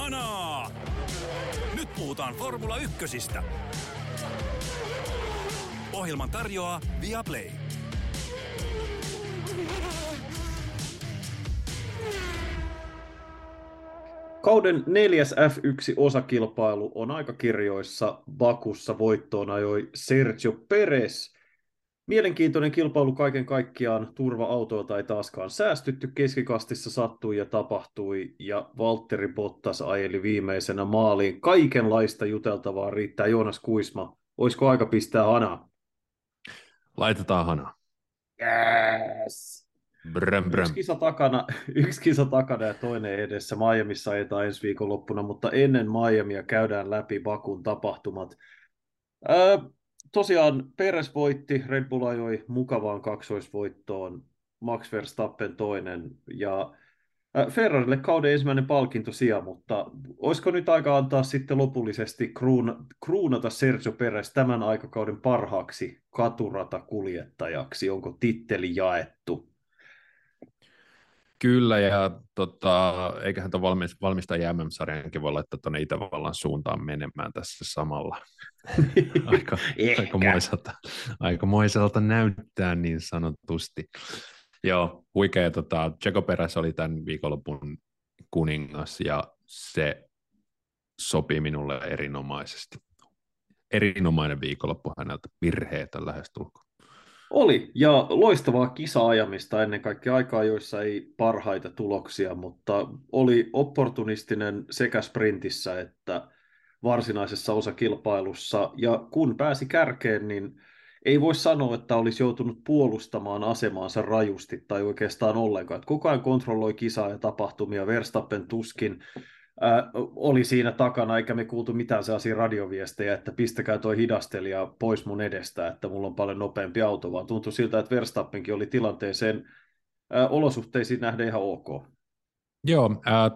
Kanaa! Nyt puhutaan Formula Ykkösistä. Ohjelman tarjoaa Viaplay. Kauden neljäs F1-osakilpailu on aikakirjoissa. Bakussa voittoon ajoi Sergio Perez. Mielenkiintoinen kilpailu kaiken kaikkiaan. Turva-autoilta ei taaskaan säästytty. Keskikastissa sattui ja tapahtui. Ja Valtteri Bottas ajeli viimeisenä maaliin. Kaikenlaista juteltavaa riittää. Joonas Kuisma, olisiko aika pistää hanaa? Laitetaan hanaa. Yes! Bröm, bröm. Yksi kisa, takana, yksi kisa takana ja toinen edessä. Miamiissa ajetaan ensi viikonloppuna, mutta ennen Miamia käydään läpi Bakun tapahtumat. Öö, tosiaan Peres voitti, Red Bull ajoi mukavaan kaksoisvoittoon, Max Verstappen toinen ja Ferrarille kauden ensimmäinen palkinto sija, mutta olisiko nyt aika antaa sitten lopullisesti kruun, kruunata Sergio Perez tämän aikakauden parhaaksi katuratakuljettajaksi? Onko titteli jaettu? Kyllä, ja tota, eiköhän tuon valmis, valmista MM-sarjankin voi laittaa tuonne Itävallan suuntaan menemään tässä samalla. aika, aikamoiselta, aikamoiselta näyttää niin sanotusti. Joo, huikea. Tota, Checo Peräs oli tämän viikonlopun kuningas, ja se sopii minulle erinomaisesti. Erinomainen viikonloppu häneltä, virheitä lähestulkoon. Oli, ja loistavaa kisaajamista ennen kaikkea. Aikaa, joissa ei parhaita tuloksia, mutta oli opportunistinen sekä sprintissä että varsinaisessa osakilpailussa, ja kun pääsi kärkeen, niin ei voi sanoa, että olisi joutunut puolustamaan asemaansa rajusti tai oikeastaan ollenkaan. Että koko ajan kontrolloi kisaa ja tapahtumia, Verstappen tuskin äh, oli siinä takana, eikä me kuultu mitään sellaisia radioviestejä, että pistäkää toi hidastelija pois mun edestä, että mulla on paljon nopeampi auto, vaan tuntui siltä, että Verstappenkin oli tilanteeseen äh, olosuhteisiin nähden ihan ok. Joo, äh,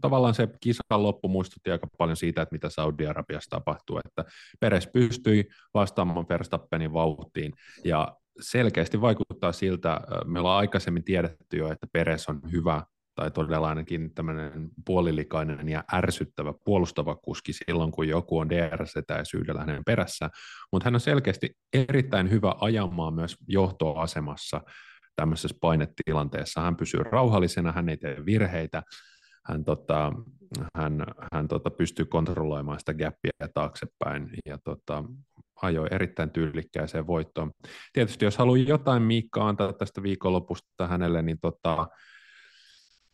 tavallaan se kisan loppu muistutti aika paljon siitä, että mitä Saudi-Arabiassa tapahtuu, että Peres pystyi vastaamaan Verstappenin vauhtiin, ja selkeästi vaikuttaa siltä, me ollaan aikaisemmin tiedetty jo, että Peres on hyvä tai todella ainakin tämmöinen puolilikainen ja ärsyttävä puolustava kuski silloin, kun joku on DRS-etäisyydellä hänen perässä, mutta hän on selkeästi erittäin hyvä ajamaan myös johtoasemassa tämmöisessä painetilanteessa. Hän pysyy rauhallisena, hän ei tee virheitä, hän, tota, hän, hän tota, pystyy kontrolloimaan sitä gappia taaksepäin ja tota, ajoi erittäin tyylikkääseen voittoon. Tietysti jos haluaa jotain Miikka antaa tästä viikonlopusta hänelle, niin tota,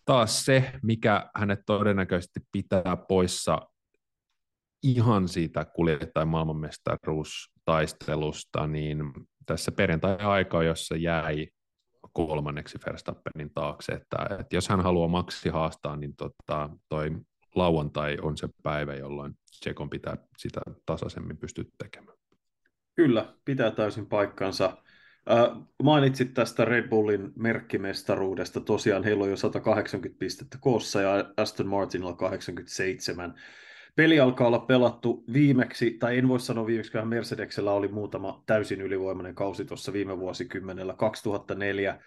taas se, mikä hänet todennäköisesti pitää poissa ihan siitä kuljettajan maailmanmestaruustaistelusta, niin tässä perjantai-aika, jossa jäi kolmanneksi Verstappenin taakse, että, että jos hän haluaa maksi haastaa, niin tota, toi lauantai on se päivä, jolloin Tsekon pitää sitä tasaisemmin pystyä tekemään. Kyllä, pitää täysin paikkansa. Äh, mainitsit tästä Red Bullin merkkimestaruudesta. Tosiaan heillä on jo 180 pistettä koossa ja Aston Martinilla 87. Peli alkaa olla pelattu viimeksi, tai en voi sanoa viimeksi, kun Mercedeksellä oli muutama täysin ylivoimainen kausi tuossa viime vuosikymmenellä, 2004.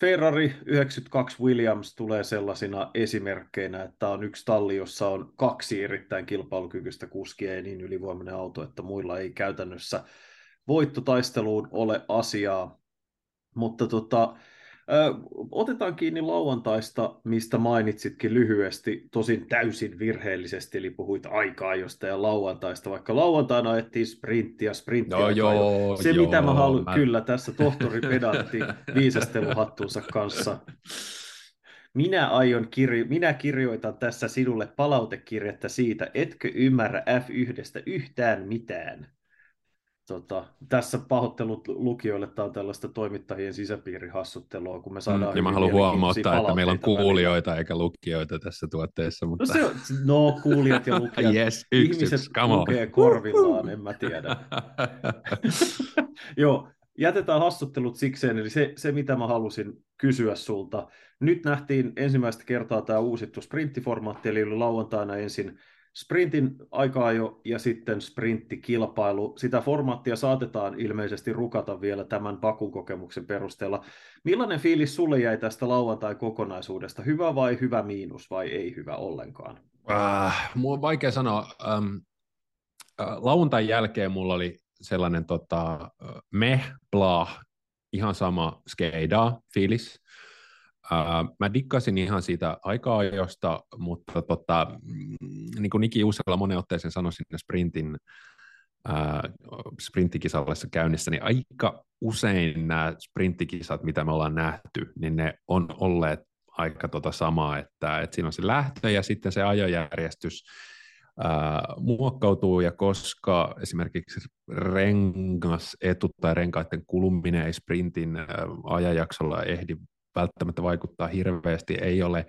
Ferrari 92 Williams tulee sellaisina esimerkkeinä, että on yksi talli, jossa on kaksi erittäin kilpailukykyistä kuskia ja niin ylivoimainen auto, että muilla ei käytännössä voittotaisteluun ole asiaa. Mutta tota, ö, otetaan kiinni lauantaista, mistä mainitsitkin lyhyesti, tosin täysin virheellisesti, eli puhuit aikaa josta ja lauantaista, vaikka lauantaina ajettiin sprinttiä, sprinttiä. No, joo, Se, joo, mitä mä haluan, mä... kyllä, tässä tohtori pedatti viisasteluhattunsa kanssa. Minä aion kirjo- minä kirjoitan tässä sinulle palautekirjettä siitä, etkö ymmärrä F1 yhtään mitään tota, tässä pahoittelut lukijoille, tämä on tällaista toimittajien sisäpiirihassuttelua, kun me saadaan mm, Ja mä haluan huomauttaa, että meillä on kuulijoita välillä. eikä lukijoita tässä tuotteessa. Mutta... No, se on, no kuulijat ja lukijat. yes, yksi, Ihmiset yksi, come lukee korvillaan, en mä tiedä. Joo, jätetään hassuttelut sikseen, eli se, se mitä mä halusin kysyä sulta. Nyt nähtiin ensimmäistä kertaa tämä uusittu sprinttiformaatti, eli lauantaina ensin sprintin aikaa jo ja sitten sprinttikilpailu. Sitä formaattia saatetaan ilmeisesti rukata vielä tämän Bakun kokemuksen perusteella. Millainen fiilis sulle jäi tästä lauantai-kokonaisuudesta? Hyvä vai hyvä miinus vai ei hyvä ollenkaan? Äh, mua on vaikea sanoa. Ähm, äh, lauantain jälkeen mulla oli sellainen tota, meh, blah, ihan sama skeida fiilis. Uh, mä dikkasin ihan siitä aika-ajosta, mutta tota, mm, niin kuin Niki Uusella monen otteeseen sanoi sinne sprintin, sprinttikisallessa käynnissä, niin aika usein nämä sprinttikisat, mitä me ollaan nähty, niin ne on olleet aika tota samaa, että, että siinä on se lähtö ja sitten se ajojärjestys, ää, muokkautuu ja koska esimerkiksi rengas etu tai renkaiden kuluminen ei sprintin ajanjaksolla ehdi välttämättä vaikuttaa hirveästi, ei ole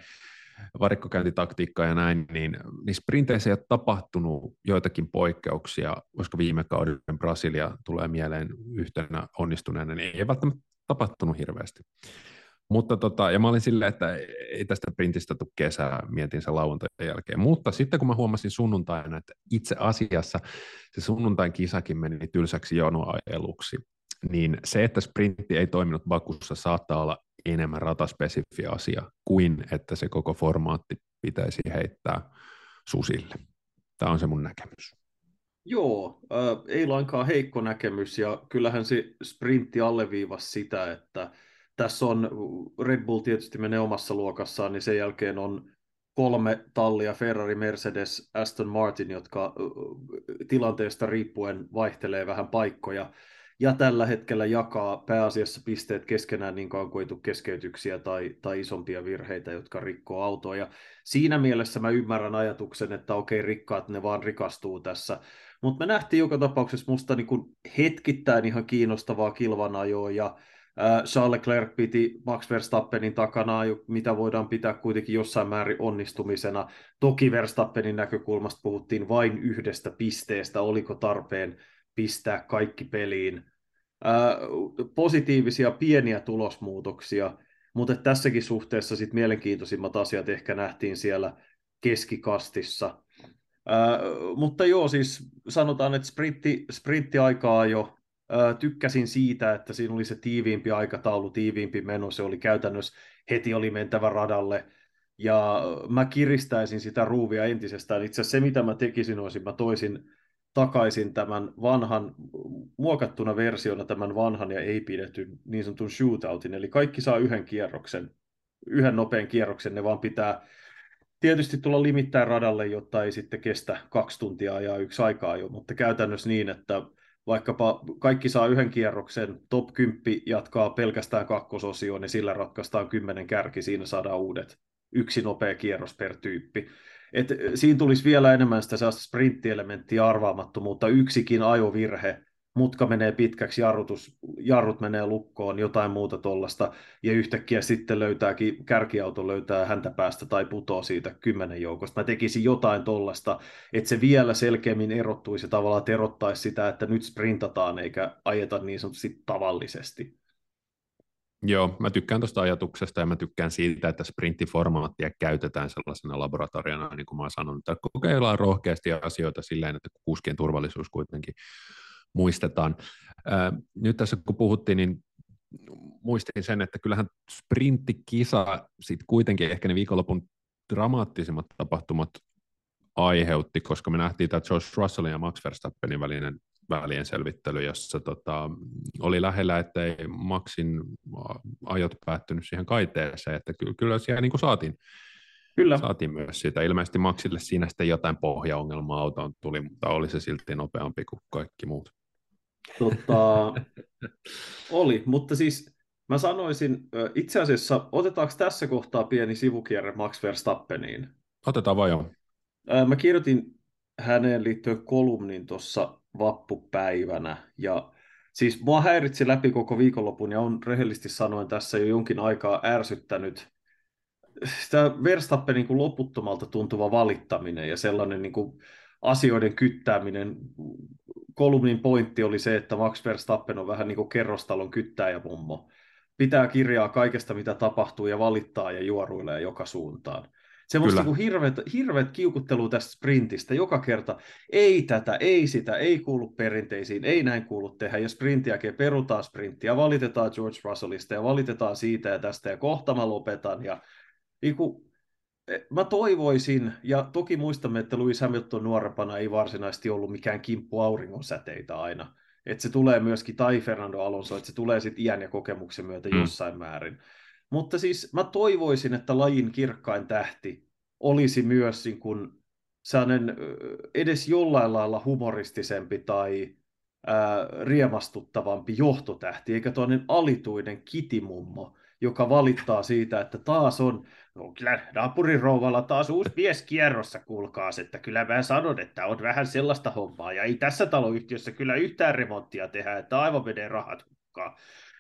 varikkokäyntitaktiikkaa ja näin, niin, niin sprinteissä ei ole tapahtunut joitakin poikkeuksia, koska viime kauden Brasilia tulee mieleen yhtenä onnistuneena, niin ei välttämättä tapahtunut hirveästi. Mutta tota, ja mä olin silleen, että ei tästä printistä tule kesää, mietin sen lauantajan jälkeen. Mutta sitten kun mä huomasin sunnuntaina, että itse asiassa se sunnuntain kisakin meni tylsäksi jonoajeluksi, niin se, että sprintti ei toiminut Bakussa, saattaa olla enemmän rataspesifi asia kuin että se koko formaatti pitäisi heittää susille. Tämä on se mun näkemys. Joo, äh, ei lainkaan heikko näkemys ja kyllähän se sprintti alleviivasi sitä, että tässä on Red Bull tietysti menee omassa luokassaan, niin sen jälkeen on kolme tallia, Ferrari, Mercedes, Aston Martin, jotka tilanteesta riippuen vaihtelee vähän paikkoja ja tällä hetkellä jakaa pääasiassa pisteet keskenään niin kauan kuin keskeytyksiä tai, tai isompia virheitä, jotka rikkoo autoa. Ja siinä mielessä mä ymmärrän ajatuksen, että okei, rikkaat ne vaan rikastuu tässä. Mutta me nähtiin joka tapauksessa musta niin kuin hetkittäin ihan kiinnostavaa kilvanajoa ja Charles Leclerc piti Max Verstappenin takana, mitä voidaan pitää kuitenkin jossain määrin onnistumisena. Toki Verstappenin näkökulmasta puhuttiin vain yhdestä pisteestä, oliko tarpeen pistää kaikki peliin. positiivisia pieniä tulosmuutoksia, mutta tässäkin suhteessa sit mielenkiintoisimmat asiat ehkä nähtiin siellä keskikastissa. mutta joo, siis sanotaan, että sprintti, sprinttiaikaa jo tykkäsin siitä, että siinä oli se tiiviimpi aikataulu, tiiviimpi meno, se oli käytännössä heti oli mentävä radalle, ja mä kiristäisin sitä ruuvia entisestään. Itse asiassa se, mitä mä tekisin, olisi, mä toisin takaisin tämän vanhan, muokattuna versiona tämän vanhan ja ei pidetyn niin sanotun shootoutin, eli kaikki saa yhden kierroksen, yhden nopean kierroksen, ne vaan pitää tietysti tulla limittäin radalle, jotta ei sitten kestä kaksi tuntia ja yksi aikaa jo, mutta käytännössä niin, että vaikkapa kaikki saa yhden kierroksen, top 10 jatkaa pelkästään kakkososioon, niin sillä ratkaistaan kymmenen kärki, siinä saadaan uudet. Yksi nopea kierros per tyyppi. Et siinä tulisi vielä enemmän sitä sprinttielementtiä arvaamattomuutta, yksikin ajovirhe mutka menee pitkäksi, jarrutus, jarrut menee lukkoon, jotain muuta tuollaista, ja yhtäkkiä sitten löytääkin, kärkiauto löytää häntä päästä tai putoo siitä kymmenen joukosta. Mä tekisin jotain tuollaista, että se vielä selkeämmin erottuisi ja tavallaan erottaisi sitä, että nyt sprintataan eikä ajeta niin sanotusti tavallisesti. Joo, mä tykkään tuosta ajatuksesta ja mä tykkään siitä, että sprinttiformaattia käytetään sellaisena laboratoriona, niin kuin mä oon sanonut, että kokeillaan rohkeasti asioita silleen, että kuskien turvallisuus kuitenkin muistetaan. Nyt tässä kun puhuttiin, niin muistin sen, että kyllähän sprinttikisa sitten kuitenkin ehkä ne viikonlopun dramaattisimmat tapahtumat aiheutti, koska me nähtiin tämä George Russellin ja Max Verstappenin välinen välien selvittely, jossa tota, oli lähellä, että ei Maxin ajot päättynyt siihen kaiteeseen, että kyllä, kyllä siellä niin kuin saatiin, kyllä. saatiin myös siitä. Ilmeisesti Maxille siinä sitten jotain pohjaongelmaa autoon tuli, mutta oli se silti nopeampi kuin kaikki muut. Tota, oli, mutta siis mä sanoisin, itse asiassa otetaanko tässä kohtaa pieni sivukierre Max Verstappeniin? Otetaan vaan joo. Mä kirjoitin häneen liittyen kolumnin tuossa vappupäivänä ja siis mua häiritsi läpi koko viikonlopun ja on rehellisesti sanoen tässä jo jonkin aikaa ärsyttänyt sitä Verstappenin kuin loputtomalta tuntuva valittaminen ja sellainen niin kuin asioiden kyttääminen kolumnin pointti oli se, että Max Verstappen on vähän niin kuin kerrostalon kyttäjämummo. Pitää kirjaa kaikesta, mitä tapahtuu ja valittaa ja juoruilee joka suuntaan. Semmoista kuin hirveät, hirveät kiukuttelu tästä sprintistä joka kerta. Ei tätä, ei sitä, ei kuulu perinteisiin, ei näin kuulu tehdä. Ja sprintin jälkeen perutaan sprinttiä, valitetaan George Russellista ja valitetaan siitä ja tästä ja kohta mä lopetan. Ja, niin kuin, eh, mä toivoisin, ja toki muistamme, että Louis Hamilton nuorempana ei varsinaisesti ollut mikään kimppu auringonsäteitä aina. Että se tulee myöskin, tai Fernando Alonso, että se tulee sitten iän ja kokemuksen myötä mm. jossain määrin. Mutta siis mä toivoisin, että lajin kirkkain tähti olisi myös niin kuin sellainen edes jollain lailla humoristisempi tai ää, riemastuttavampi johtotähti, eikä toinen alituinen kitimummo, joka valittaa siitä, että taas on, no kyllä naapurin rouvalla taas uusi mies kierrossa, kuulkaas, että kyllä mä sanon, että on vähän sellaista hommaa, ja ei tässä taloyhtiössä kyllä yhtään remonttia tehdä, että aivan menee rahat hukkaan.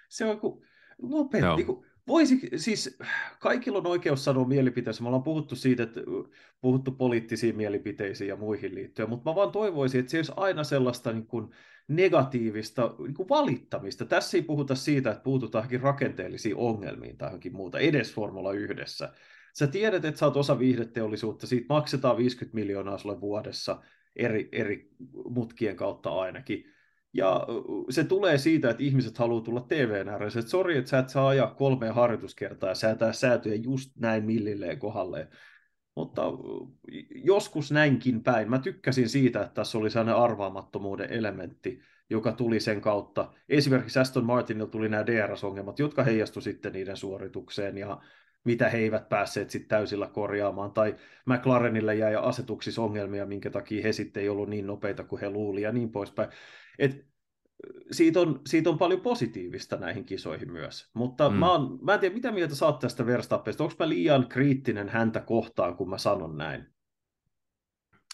Se on kuin, lopetti, no. niin Voisi, siis kaikilla on oikeus sanoa mielipiteensä. Me ollaan puhuttu siitä, että puhuttu poliittisiin mielipiteisiin ja muihin liittyen, mutta mä vaan toivoisin, että se olisi aina sellaista niin kuin negatiivista niin kuin valittamista. Tässä ei puhuta siitä, että puututaan johonkin rakenteellisiin ongelmiin tai johonkin muuta, edes Formula yhdessä. Sä tiedät, että sä oot osa viihdeteollisuutta, siitä maksetaan 50 miljoonaa sulle vuodessa eri, eri mutkien kautta ainakin ja se tulee siitä, että ihmiset haluaa tulla TVn ääressä, että sori, että sä et saa ajaa kolmeen harjoituskertaa ja säätää säätöjä just näin millilleen kohdalleen. Mutta joskus näinkin päin. Mä tykkäsin siitä, että tässä oli sellainen arvaamattomuuden elementti, joka tuli sen kautta. Esimerkiksi Aston Martinilla tuli nämä DRS-ongelmat, jotka heijastu sitten niiden suoritukseen ja mitä he eivät päässeet sitten täysillä korjaamaan. Tai McLarenille jäi asetuksissa ongelmia, minkä takia he sitten ei ollut niin nopeita kuin he luuli ja niin poispäin. Et siitä, on, siitä on paljon positiivista näihin kisoihin myös. Mutta mm. mä, on, mä en tiedä, mitä mieltä saat tästä Verstappesta. Onko mä liian kriittinen häntä kohtaan, kun mä sanon näin?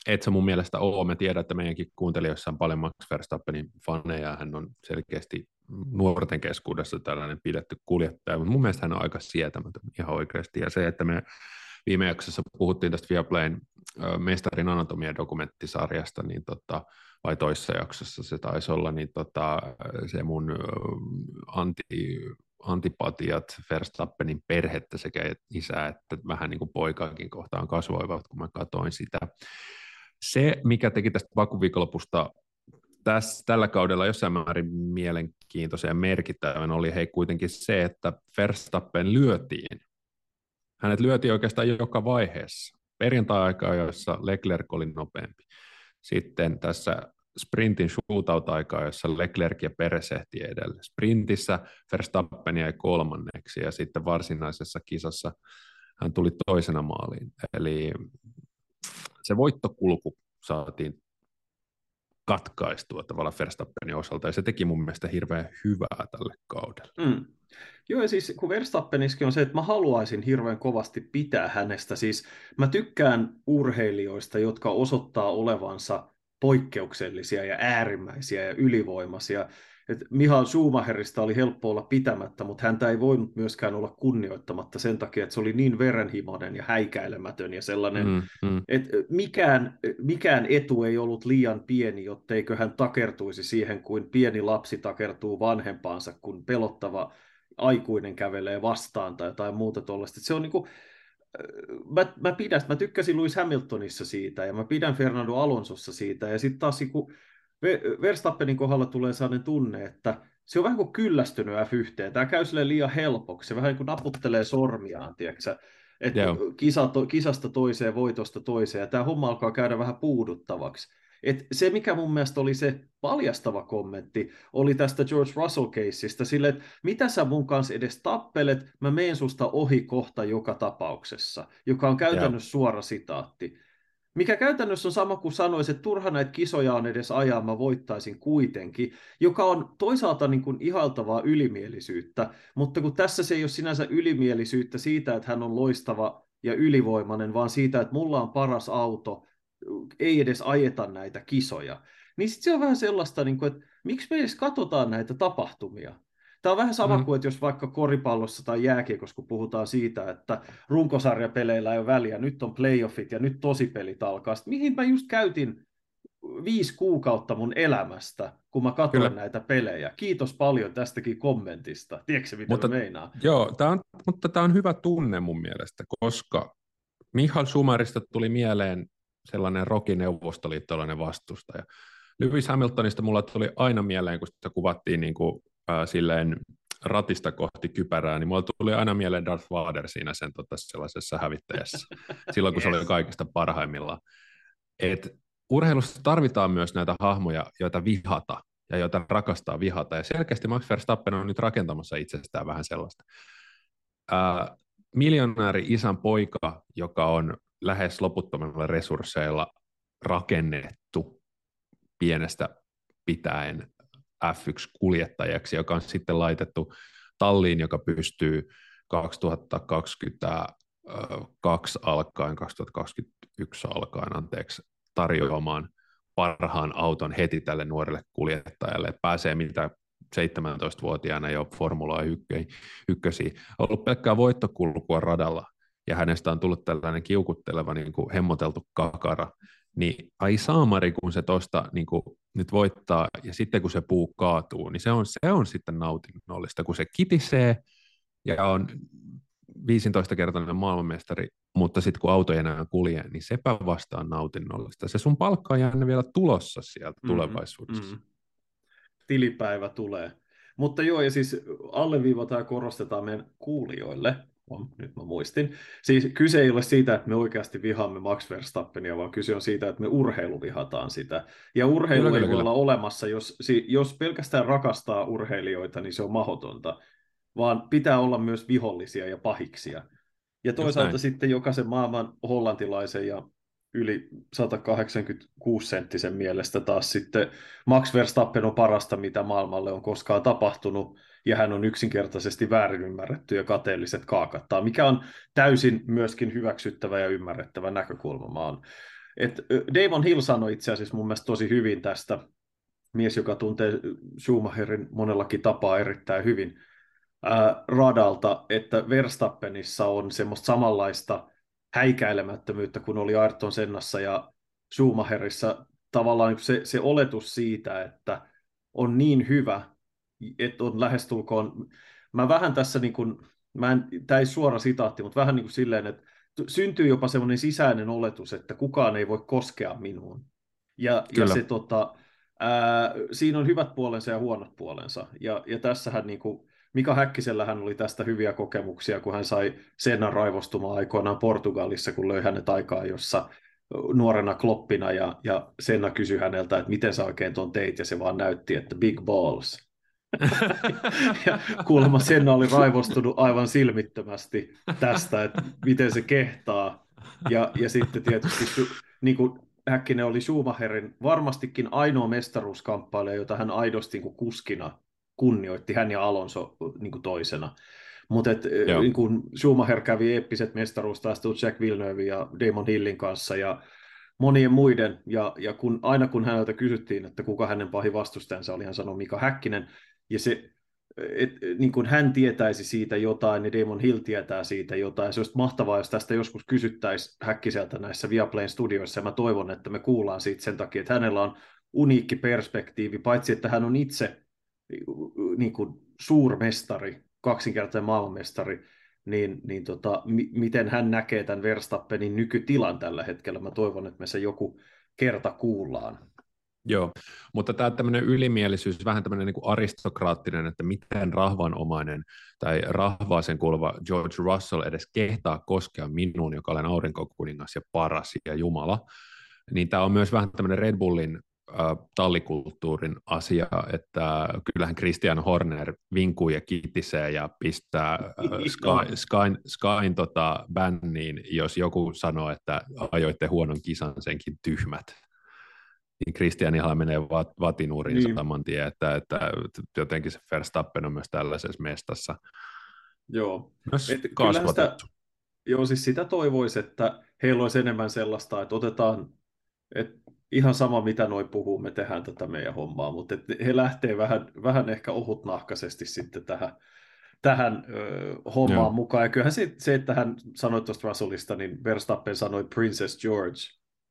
Et se mun mielestä ole. Me tiedän, että meidänkin kuuntelijoissa on paljon Max Verstappenin faneja. Hän on selkeästi nuorten keskuudessa tällainen pidetty kuljettaja, mutta mun mielestä hän on aika sietämätön ihan oikeasti. Ja se, että me viime jaksossa puhuttiin tästä Viaplayn mestarin anatomia dokumenttisarjasta, niin tota, vai toisessa jaksossa se taisi olla, niin tota, se mun anti, antipatiat Verstappenin perhettä sekä isää että vähän niin kuin poikaakin kohtaan kasvoivat, kun mä katsoin sitä. Se, mikä teki tästä vakuviikonlopusta tässä, tällä kaudella jossain määrin mielenkiintoisen ja merkittävän oli hei kuitenkin se, että Verstappen lyötiin. Hänet lyötiin oikeastaan joka vaiheessa. Perjantai-aikaa, jossa Leclerc oli nopeampi. Sitten tässä sprintin shootout-aikaa, jossa Leclerc ja Perez ehti edelle. Sprintissä Verstappen jäi kolmanneksi ja sitten varsinaisessa kisassa hän tuli toisena maaliin. Eli se voittokulku saatiin katkaistua tavallaan Verstappenin osalta, ja se teki mun mielestä hirveän hyvää tälle kaudelle. Mm. Joo, ja siis kun Verstappeniskin on se, että mä haluaisin hirveän kovasti pitää hänestä. Siis mä tykkään urheilijoista, jotka osoittaa olevansa poikkeuksellisia ja äärimmäisiä ja ylivoimaisia. Et Mihail Schumacherista oli helppo olla pitämättä, mutta häntä ei voinut myöskään olla kunnioittamatta sen takia, että se oli niin verenhimoinen ja häikäilemätön ja sellainen, mm, mm. että mikään, mikään etu ei ollut liian pieni, jotteikö hän takertuisi siihen, kuin pieni lapsi takertuu vanhempaansa, kun pelottava aikuinen kävelee vastaan tai jotain muuta tuollaista. Se on niin kuin, mä, mä, pidän, mä tykkäsin Lewis Hamiltonissa siitä ja mä pidän Fernando Alonsossa siitä ja sitten taas kun Verstappenin kohdalla tulee sellainen tunne, että se on vähän kuin kyllästynyt F1. Tämä käy sille liian helpoksi. Se vähän niin kuin naputtelee sormiaan, tiedätkö? Että kisa, kisasta toiseen, voitosta toiseen. Ja tämä homma alkaa käydä vähän puuduttavaksi. Et se, mikä mun mielestä oli se paljastava kommentti, oli tästä George Russell-keissistä, sille, että mitä sä mun kanssa edes tappelet, mä meen susta ohi kohta joka tapauksessa, joka on käytännössä yeah. suora sitaatti. Mikä käytännössä on sama kuin sanoisi, että turha näitä kisoja on edes ajaa, mä voittaisin kuitenkin, joka on toisaalta niin kuin ihaltavaa ylimielisyyttä, mutta kun tässä se ei ole sinänsä ylimielisyyttä siitä, että hän on loistava ja ylivoimainen, vaan siitä, että mulla on paras auto, ei edes ajeta näitä kisoja. Niin sitten se on vähän sellaista, niin kuin, että miksi me edes katsotaan näitä tapahtumia? Tämä on vähän sama mm. kuin, että jos vaikka koripallossa tai jääkiekossa, kun puhutaan siitä, että runkosarjapeleillä ei ole väliä, nyt on playoffit ja nyt tosipelit alkaa. Sitten mihin mä just käytin viisi kuukautta mun elämästä, kun mä katsoin Kyllä. näitä pelejä. Kiitos paljon tästäkin kommentista. Tiedätkö mitä mutta, meinaa? Joo, tää on, mutta tämä on hyvä tunne mun mielestä, koska Michael Schumerista tuli mieleen sellainen rokineuvostoliittolainen vastustaja. Lewis Hamiltonista mulla tuli aina mieleen, kun sitä kuvattiin niin kuin, äh, silleen ratista kohti kypärää, niin mulla tuli aina mieleen Darth Vader siinä sen tota, sellaisessa hävittäjässä, silloin kun yes. se oli kaikista parhaimmillaan. Et urheilussa tarvitaan myös näitä hahmoja, joita vihata ja joita rakastaa vihata, ja selkeästi Max Verstappen on nyt rakentamassa itsestään vähän sellaista. Ää, miljonääri isän poika, joka on lähes loputtomilla resursseilla rakennettu pienestä pitäen F1-kuljettajaksi, joka on sitten laitettu talliin, joka pystyy 2022 alkaen, 2021 alkaen, anteeksi, tarjoamaan parhaan auton heti tälle nuorelle kuljettajalle. Pääsee mitä 17-vuotiaana jo Formula 1 ollut pelkkää voittokulkua radalla, ja hänestä on tullut tällainen kiukutteleva, niin kuin hemmoteltu kakara, niin ai saamari, kun se tuosta niin nyt voittaa, ja sitten kun se puu kaatuu, niin se on, se on sitten nautinnollista, kun se kitisee, ja on 15-kertainen maailmanmestari, mutta sitten kun auto ei enää kulje, niin sepä vastaan nautinnollista. Se sun palkka on jäänyt vielä tulossa sieltä mm-hmm. tulevaisuudessa. Mm-hmm. Tilipäivä tulee. Mutta joo, ja siis alleviivataan ja korostetaan meidän kuulijoille, nyt mä muistin. Siis kyse ei ole siitä, että me oikeasti vihaamme Max Verstappenia, vaan kyse on siitä, että me urheilu vihataan sitä. Ja urheilu kyllä, ei kyllä, voi kyllä. olla olemassa, jos, jos pelkästään rakastaa urheilijoita, niin se on mahdotonta, vaan pitää olla myös vihollisia ja pahiksia. Ja toisaalta sitten jokaisen maailman hollantilaisen ja yli 186 senttisen mielestä taas sitten Max Verstappen on parasta, mitä maailmalle on koskaan tapahtunut, ja hän on yksinkertaisesti väärin ymmärretty ja kateelliset kaakattaa, mikä on täysin myöskin hyväksyttävä ja ymmärrettävä näkökulma. maan. et Damon Hill sanoi itse asiassa mun mielestä tosi hyvin tästä, mies, joka tuntee Schumacherin monellakin tapaa erittäin hyvin, ää, radalta, että Verstappenissa on semmoista samanlaista häikäilemättömyyttä kuin oli Ayrton Sennassa ja Schumacherissa tavallaan se, se oletus siitä, että on niin hyvä, että on lähestulkoon, mä vähän tässä niin kuin, mä en, tämä ei suora sitaatti, mutta vähän niin kuin silleen, että syntyy jopa semmoinen sisäinen oletus, että kukaan ei voi koskea minuun. Ja, ja se tota, ää, siinä on hyvät puolensa ja huonot puolensa. Ja, ja tässähän niin kuin, Mika Häkkisellähän oli tästä hyviä kokemuksia, kun hän sai Sennan raivostumaan aikoinaan Portugalissa, kun löi hänet aikaa, jossa nuorena kloppina, ja, ja Senna kysyi häneltä, että miten sä oikein tuon teit, ja se vaan näytti, että big balls. Ja kuulemma Senna oli raivostunut aivan silmittömästi tästä, että miten se kehtaa. Ja, ja sitten tietysti niin kuin Häkkinen oli Schumacherin varmastikin ainoa mestaruuskamppailija, jota hän aidosti niin kuin kuskina kunnioitti hän ja Alonso niin kuin toisena. Mutta niin kun Schumacher kävi eeppiset mestaruustaistelut Jack Villeneuve ja Damon Hillin kanssa ja monien muiden, ja, ja kun, aina kun häneltä kysyttiin, että kuka hänen pahin vastustajansa oli, hän sanoi Mika Häkkinen, ja se, et, niin kun hän tietäisi siitä jotain, niin Damon Hill tietää siitä jotain. Se olisi mahtavaa, jos tästä joskus kysyttäisiin Häkkiseltä näissä Viaplayn studioissa, ja mä toivon, että me kuullaan siitä sen takia, että hänellä on uniikki perspektiivi, paitsi että hän on itse niin kuin suurmestari, kaksinkertainen maailmanmestari, niin, niin tota, m- miten hän näkee tämän Verstappenin nykytilan tällä hetkellä. Mä toivon, että me se joku kerta kuullaan. Joo, mutta tämä tämmöinen ylimielisyys, vähän tämmöinen niin aristokraattinen, että miten rahvanomainen tai rahvaaseen kuuluva George Russell edes kehtaa koskea minuun, joka olen aurinkokuningas ja paras ja Jumala, niin tämä on myös vähän tämmöinen Red Bullin tallikulttuurin asia, että kyllähän Christian Horner vinkuu ja kitisee ja pistää Sky, Skyn, Skyn tota, bänniin, jos joku sanoo, että ajoitte huonon kisan senkin tyhmät. Niin Christianihan menee vat, vatinuuriin niin. saman tien, että, että jotenkin se Verstappen on myös tällaisessa mestassa. Joo. Myös Et sitä, joo, siis sitä toivoisi, että heillä olisi enemmän sellaista, että otetaan, että ihan sama mitä noi puhuu, me tehdään tätä meidän hommaa, mutta he lähtee vähän, vähän ehkä ohutnahkaisesti sitten tähän, tähän ö, hommaan Joo. mukaan. Ja kyllähän se, se, että hän sanoi tuosta Russellista, niin Verstappen sanoi Princess George.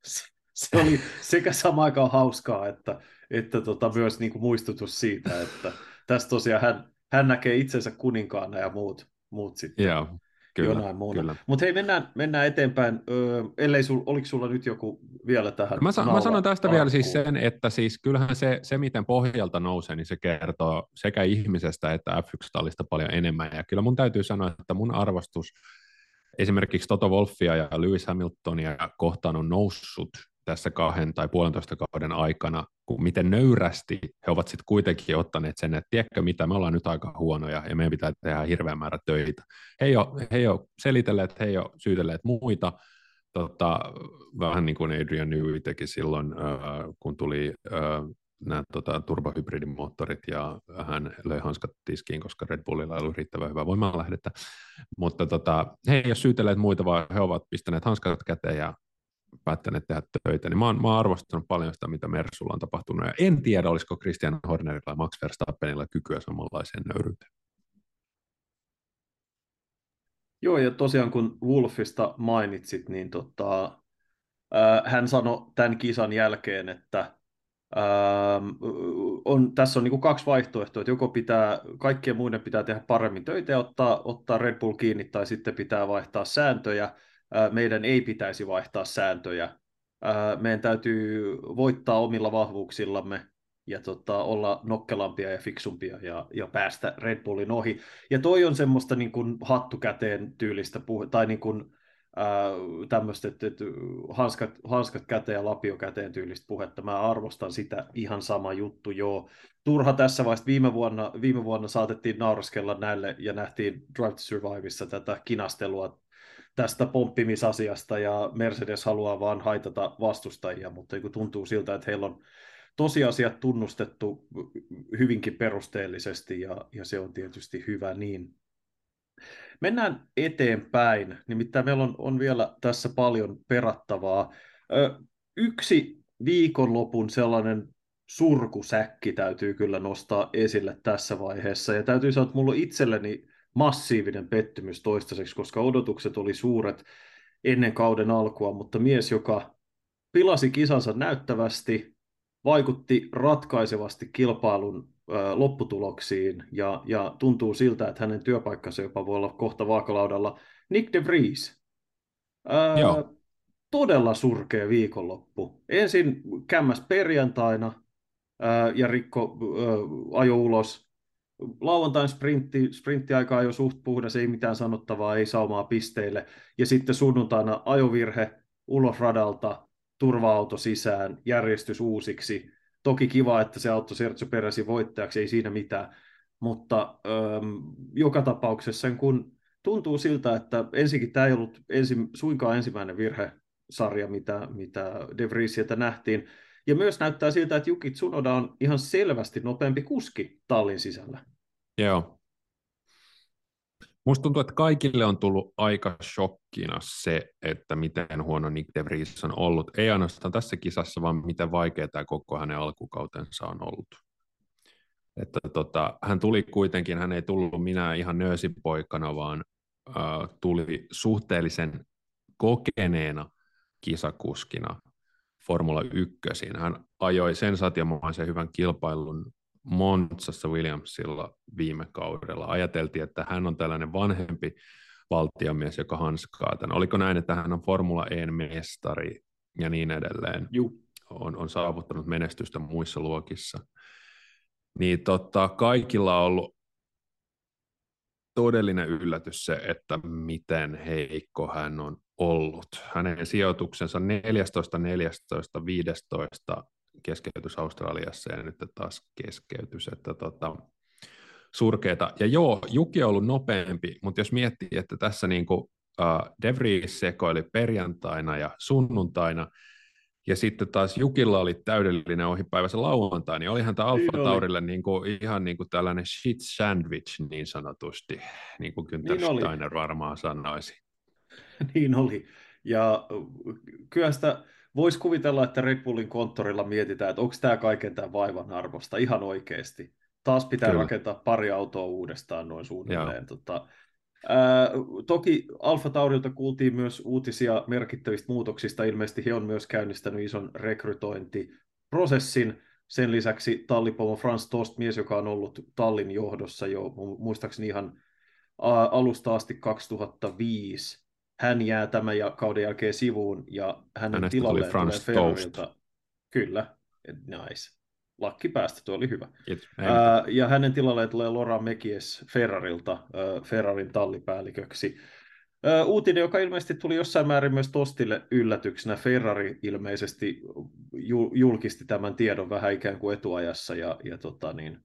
Se, se oli sekä sama aikaan hauskaa, että, että tota, myös niin kuin muistutus siitä, että tässä tosiaan hän, hän näkee itsensä kuninkaana ja muut, muut sitten. Joo, Kyllä, jonain muuna. Mutta hei, mennään, mennään eteenpäin. Öö, ellei sul, oliko sulla nyt joku vielä tähän? Mä, sa- mä sanon tästä vielä siis sen, että siis kyllähän se, se, miten pohjalta nousee, niin se kertoo sekä ihmisestä että F1-tallista paljon enemmän. Ja kyllä mun täytyy sanoa, että mun arvostus esimerkiksi Toto Wolffia ja Lewis Hamiltonia kohtaan on noussut tässä kahden tai puolentoista kauden aikana, kun miten nöyrästi he ovat sitten kuitenkin ottaneet sen, että tiedätkö mitä, me ollaan nyt aika huonoja ja meidän pitää tehdä hirveän määrä töitä. He ei ole, he ei ole selitelleet, he ei ole syytelleet muita, tota, vähän niin kuin Adrian Newey teki silloin, äh, kun tuli äh, nämä tota, turbahybridimoottorit ja hän löi hanskat tiskiin, koska Red Bullilla ei ollut riittävän hyvää voimanlähdettä. Mutta tota, he ei ole syytelleet muita, vaan he ovat pistäneet hanskat käteen ja päättäneet tehdä töitä, niin mä oon, mä oon arvostanut paljon sitä, mitä Mersulla on tapahtunut, ja en tiedä, olisiko Christian Hornerilla ja Max Verstappenilla kykyä samanlaiseen nöyryyteen. Joo, ja tosiaan kun Wolfista mainitsit, niin tota, ää, hän sanoi tämän kisan jälkeen, että ää, on, tässä on niin kaksi vaihtoehtoa, että joko pitää, kaikkien muiden pitää tehdä paremmin töitä ja ottaa, ottaa Red Bull kiinni, tai sitten pitää vaihtaa sääntöjä. Meidän ei pitäisi vaihtaa sääntöjä. Ää, meidän täytyy voittaa omilla vahvuuksillamme ja tota, olla nokkelampia ja fiksumpia ja, ja päästä Red Bullin ohi. Ja toi on semmoista niin kuin hattukäteen tyylistä puhe, tai niin kuin, tämmöistä, että, että hanskat, hanskat käteen ja lapio käteen tyylistä puhetta. Mä arvostan sitä ihan sama juttu, joo. Turha tässä vaiheessa viime vuonna, viime vuonna saatettiin nauraskella näille ja nähtiin Drive to Surviveissa tätä kinastelua tästä pomppimisasiasta ja Mercedes haluaa vaan haitata vastustajia, mutta tuntuu siltä, että heillä on tosiasiat tunnustettu hyvinkin perusteellisesti ja, ja se on tietysti hyvä niin. Mennään eteenpäin, nimittäin meillä on, on vielä tässä paljon perattavaa. Ö, yksi viikonlopun sellainen surkusäkki täytyy kyllä nostaa esille tässä vaiheessa, ja täytyy sanoa, että mulla itselleni massiivinen pettymys toistaiseksi, koska odotukset oli suuret ennen kauden alkua, mutta mies, joka pilasi kisansa näyttävästi, vaikutti ratkaisevasti kilpailun ö, lopputuloksiin ja, ja tuntuu siltä, että hänen työpaikkansa jopa voi olla kohta vaakalaudalla. Nick de Vries. Ö, Joo. Todella surkea viikonloppu. Ensin kämmäs perjantaina ö, ja rikko ajo ulos. Lauantain sprintti, sprinttiaika ajoi suht puhdas, ei mitään sanottavaa, ei saumaa pisteille. Ja sitten sunnuntaina ajovirhe ulos radalta, turva-auto sisään, järjestys uusiksi. Toki kiva, että se auto Sergio Peresin voittajaksi, ei siinä mitään. Mutta ähm, joka tapauksessa, kun tuntuu siltä, että ensinnäkin tämä ei ollut ensi, suinkaan ensimmäinen virhesarja, mitä, mitä De Vriesiltä nähtiin. Ja myös näyttää siltä, että Juki Tsunoda on ihan selvästi nopeampi kuski tallin sisällä. Joo. Musta tuntuu, että kaikille on tullut aika shokkina se, että miten huono Nick de Vries on ollut. Ei ainoastaan tässä kisassa, vaan miten vaikea tämä koko hänen alkukautensa on ollut. Että tota, hän tuli kuitenkin, hän ei tullut minä ihan nöösipoikana, vaan äh, tuli suhteellisen kokeneena kisakuskina Formula 1. Hän ajoi sensatiomaisen hyvän kilpailun Montsassa Williamsilla viime kaudella. Ajateltiin, että hän on tällainen vanhempi valtiomies, joka hanskaa tämän. Oliko näin, että hän on Formula E mestari ja niin edelleen? Juh. On, on saavuttanut menestystä muissa luokissa. Niin tota, kaikilla on ollut todellinen yllätys se, että miten heikko hän on ollut. Hänen sijoituksensa 14, 14, 15 keskeytys Australiassa ja nyt taas keskeytys, että tota, surkeeta. Ja joo, Juki on ollut nopeampi, mutta jos miettii, että tässä niin kuin, uh, De Vries sekoili perjantaina ja sunnuntaina, ja sitten taas Jukilla oli täydellinen ohipäivä se lauantai, niin olihan tämä Alfa oli. Taurille niin kuin, ihan niin kuin tällainen shit sandwich niin sanotusti, niin kuin Günther Niin oli. Steiner varmaan sanoisi. niin oli. Ja kyllä sitä voisi kuvitella, että Red Bullin konttorilla mietitään, että onko tämä kaiken tämän vaivan arvosta ihan oikeasti. Taas pitää Kyllä. rakentaa pari autoa uudestaan noin suunnilleen. Tota, ää, toki Alfa Taurilta kuultiin myös uutisia merkittävistä muutoksista. Ilmeisesti he on myös käynnistänyt ison rekrytointiprosessin. Sen lisäksi tallipomo Frans Tost, mies, joka on ollut tallin johdossa jo mu- muistaakseni ihan alusta asti 2005. Hän jää tämän ja kauden jälkeen sivuun ja hänen Hänestä tilalleen tuli Franz tulee Ferrarilta. Kyllä, nice. Lakki päästä, tuo oli hyvä. Kiitos. Ää, ja hänen tilalleen tulee Laura Mekies Ferrarilta, ää, Ferrarin tallipäälliköksi. Ää, uutinen, joka ilmeisesti tuli jossain määrin myös Tostille yllätyksenä. Ferrari ilmeisesti julkisti tämän tiedon vähän ikään kuin etuajassa ja, ja tota niin,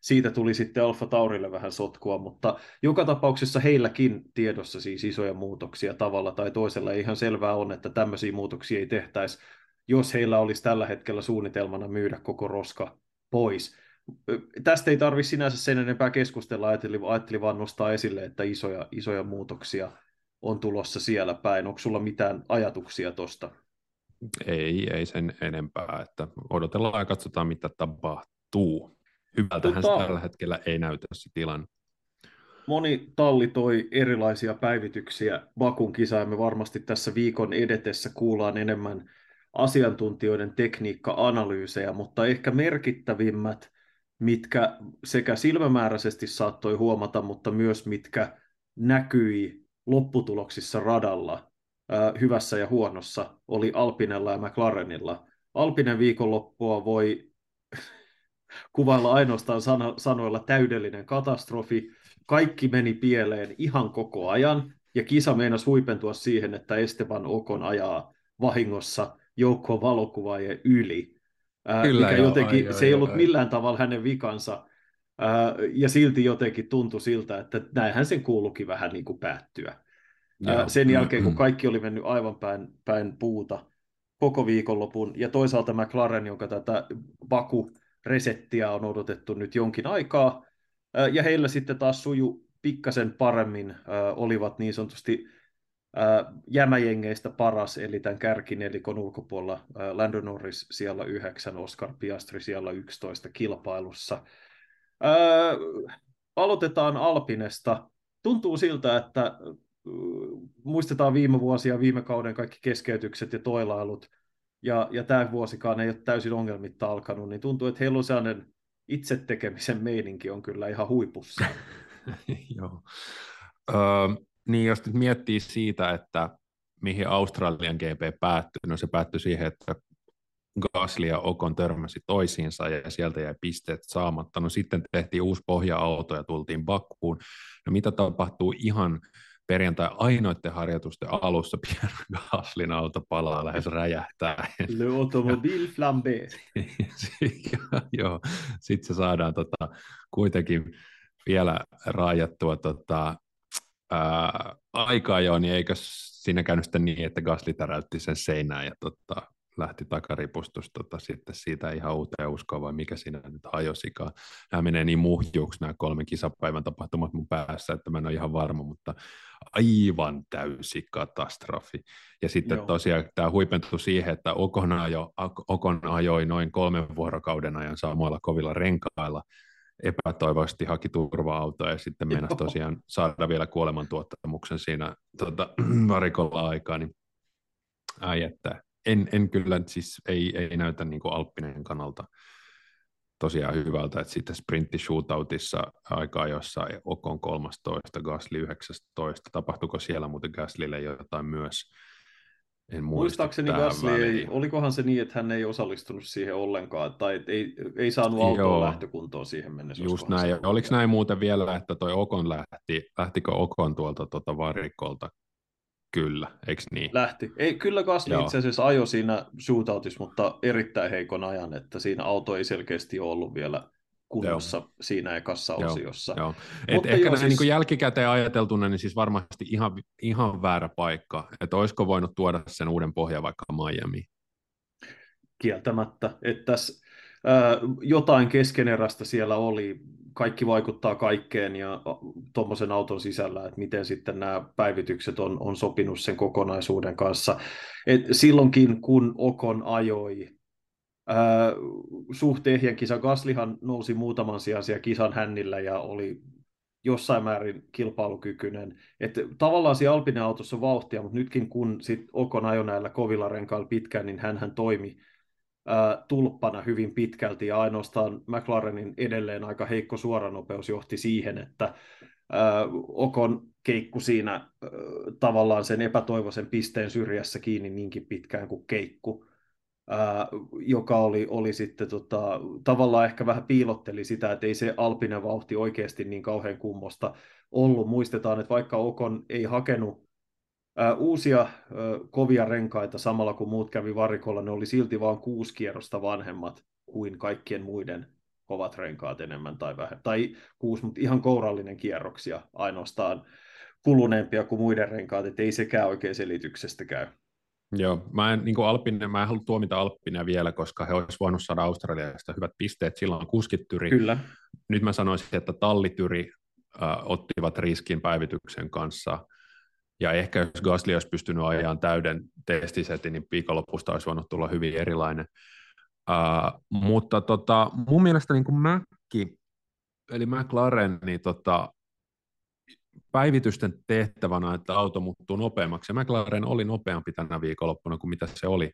siitä tuli sitten Alfa Taurille vähän sotkua, mutta joka tapauksessa heilläkin tiedossa siis isoja muutoksia tavalla tai toisella. Ihan selvää on, että tämmöisiä muutoksia ei tehtäisi, jos heillä olisi tällä hetkellä suunnitelmana myydä koko roska pois. Tästä ei tarvitse sinänsä sen enempää keskustella, ajattelin, ajattelin vaan nostaa esille, että isoja, isoja muutoksia on tulossa siellä päin. Onko sulla mitään ajatuksia tuosta? Ei, ei sen enempää, että odotellaan ja katsotaan mitä tapahtuu. Hyvältähän tota, se tällä hetkellä ei näytä se tilanne. Moni talli toi erilaisia päivityksiä Bakun kisaan. Me varmasti tässä viikon edetessä kuullaan enemmän asiantuntijoiden tekniikka-analyysejä, mutta ehkä merkittävimmät, mitkä sekä silmämääräisesti saattoi huomata, mutta myös mitkä näkyi lopputuloksissa radalla hyvässä ja huonossa, oli Alpinella ja McLarenilla. Alpinen viikonloppua voi kuvailla ainoastaan sano- sanoilla täydellinen katastrofi. Kaikki meni pieleen ihan koko ajan, ja kisa meinasi huipentua siihen, että Esteban Okon ajaa vahingossa joukkoon valokuvaajien yli. Kyllä, mikä joo, jotenkin, ai, se ei ollut ai. millään tavalla hänen vikansa, ää, ja silti jotenkin tuntui siltä, että näinhän sen kuulukin vähän niin kuin päättyä. Ää, sen jälkeen, kun kaikki oli mennyt aivan päin, päin puuta koko viikonlopun, ja toisaalta McLaren, jonka tätä Baku resettiä on odotettu nyt jonkin aikaa, ja heillä sitten taas suju pikkasen paremmin, olivat niin sanotusti jämäjengeistä paras, eli tämän kärkinelikon ulkopuolella Lando Norris siellä 9, Oscar Piastri siellä 11 kilpailussa. aloitetaan Alpinesta. Tuntuu siltä, että muistetaan viime vuosia, viime kauden kaikki keskeytykset ja toilailut, ja, ja tämä vuosikaan ei ole täysin ongelmitta alkanut, niin tuntuu, että heillä on sellainen itse tekemisen meininki on kyllä ihan huipussa. Joo. Öö, niin jos nyt miettii siitä, että mihin Australian GP päättyi, no se päättyi siihen, että Gasly ja Okon törmäsi toisiinsa ja sieltä jäi pisteet saamatta. No sitten tehtiin uusi pohja-auto ja tultiin Bakkuun. No mitä tapahtuu ihan perjantai ainoiden harjoitusten alussa Pierre Gaslin auto palaa lähes räjähtää. Le automobile flambé. Joo, sitten se saadaan tota, kuitenkin vielä raajattua tota, ää, aikaa jo, niin eikö siinä käynyt sitten niin, että Gasly täräytti sen seinään ja tota, lähti takaripustus tota, sitten siitä ihan uuteen uskoon, vai mikä siinä nyt hajosikaan. Nämä menee niin muhjuuksi nämä kolmen kisapäivän tapahtumat mun päässä, että mä en ole ihan varma, mutta aivan täysi katastrofi. Ja sitten Joo. tosiaan tämä huipentui siihen, että Okon, ajo, Okon ajoi noin kolmen vuorokauden ajan samoilla kovilla renkailla, epätoivoisesti haki turva-autoa ja sitten meinasi tosiaan saada vielä kuolemantuottamuksen siinä tuota, varikolla aikaa, niin ai että en, en kyllä, siis ei, ei näytä niin kuin Alppinen kannalta tosiaan hyvältä, että sitten sprintti shootoutissa aikaa jossa Okon 13, Gasly 19, tapahtuiko siellä muuten Gaslylle jotain myös? En Muistaakseni Gasly, ei, olikohan se niin, että hän ei osallistunut siihen ollenkaan, tai ei, ei saanut autoa lähtökuntoon siihen mennessä. Just näin, oliko näin muuten vielä, että toi Okon lähti, lähtikö Okon tuolta tuota varikolta Kyllä, eikö niin? Lähti. Ei, kyllä Gasly itse asiassa ajoi siinä shootoutissa, mutta erittäin heikon ajan, että siinä auto ei selkeästi ollut vielä kunnossa joo. siinä ekassa joo, osiossa. Joo. Et mutta ehkä joo, siis... niin jälkikäteen ajateltuna, niin siis varmasti ihan, ihan väärä paikka, että olisiko voinut tuoda sen uuden pohjan vaikka Miami? Kieltämättä, että tässä äh, jotain keskeneräistä siellä oli, kaikki vaikuttaa kaikkeen ja tuommoisen auton sisällä, että miten sitten nämä päivitykset on, on sopinut sen kokonaisuuden kanssa. Et silloinkin, kun Okon ajoi ää, suht ehjän kisa, Gaslihan nousi muutaman sijaan siellä kisan hännillä ja oli jossain määrin kilpailukykyinen. Et tavallaan siinä Alpinen autossa vauhtia, mutta nytkin kun sit Okon ajoi näillä kovilla renkailla pitkään, niin hän toimi tulppana hyvin pitkälti ja ainoastaan McLarenin edelleen aika heikko suoranopeus johti siihen, että Okon keikku siinä tavallaan sen epätoivoisen pisteen syrjässä kiinni niinkin pitkään kuin keikku, joka oli, oli sitten tota, tavallaan ehkä vähän piilotteli sitä, että ei se alpinen vauhti oikeasti niin kauhean kummosta ollut. Muistetaan, että vaikka Okon ei hakenut uusia kovia renkaita samalla kun muut kävi varikolla, ne oli silti vain kuusi kierrosta vanhemmat kuin kaikkien muiden kovat renkaat enemmän tai vähemmän. Tai kuusi, mutta ihan kourallinen kierroksia ainoastaan kuluneempia kuin muiden renkaat, että ei sekään oikein selityksestä käy. Joo, mä en, niin Alppinen, mä en halua tuomita Alppinen vielä, koska he olisivat voinut saada Australiasta hyvät pisteet, silloin kuskittyri. Kyllä. Nyt mä sanoisin, että tallityri äh, ottivat riskin päivityksen kanssa, ja ehkä jos Gasly olisi pystynyt ajamaan täyden testisetin, niin viikonlopusta olisi voinut tulla hyvin erilainen. Uh, mutta tota, mun mielestä niin kuin Mäkki, eli McLaren, niin tota, päivitysten tehtävänä, että auto muuttuu nopeammaksi. Ja McLaren oli nopeampi tänä viikonloppuna kuin mitä se oli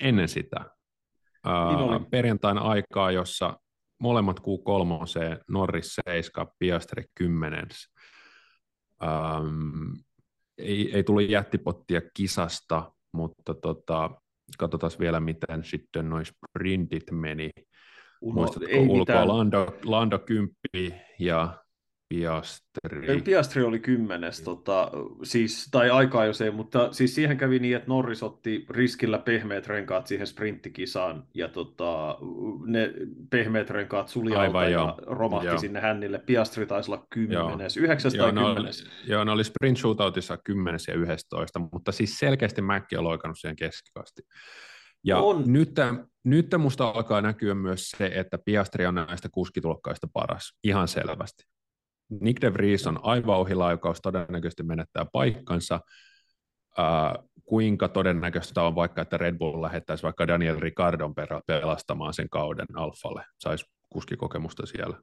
ennen sitä. Oli. Perjantaina aikaa, jossa molemmat Q3, Norris 7, Piastri 10. Ähm, ei, ei tullut jättipottia kisasta, mutta tota, katsotaan vielä, miten sitten noin sprintit meni. Uno, Muistatko ulkoa Lando, Lando 10 ja Piastri. Piastri oli kymmenes, tota, siis, tai aikaa jos ei, mutta siis siihen kävi niin, että Norris otti riskillä pehmeät renkaat siihen sprinttikisaan, ja tota, ne pehmeät renkaat suli Aivan, ja romahti joo. sinne hännille. Piastri taisi olla kymmenes, yhdeksäs tai kymmenes. Joo, ne oli sprint shootoutissa kymmenes ja yhdestoista, mutta siis selkeästi Mäkki on loikannut siihen keskikasti. Ja on. nyt, nyt musta alkaa näkyä myös se, että Piastri on näistä kuskitulokkaista paras, ihan selvästi. Nick de Vries on aivan ohilaukaus, todennäköisesti menettää paikkansa. Uh, kuinka todennäköistä on vaikka, että Red Bull lähettäisi vaikka Daniel Ricardon pelastamaan sen kauden Alfalle, saisi kuskikokemusta siellä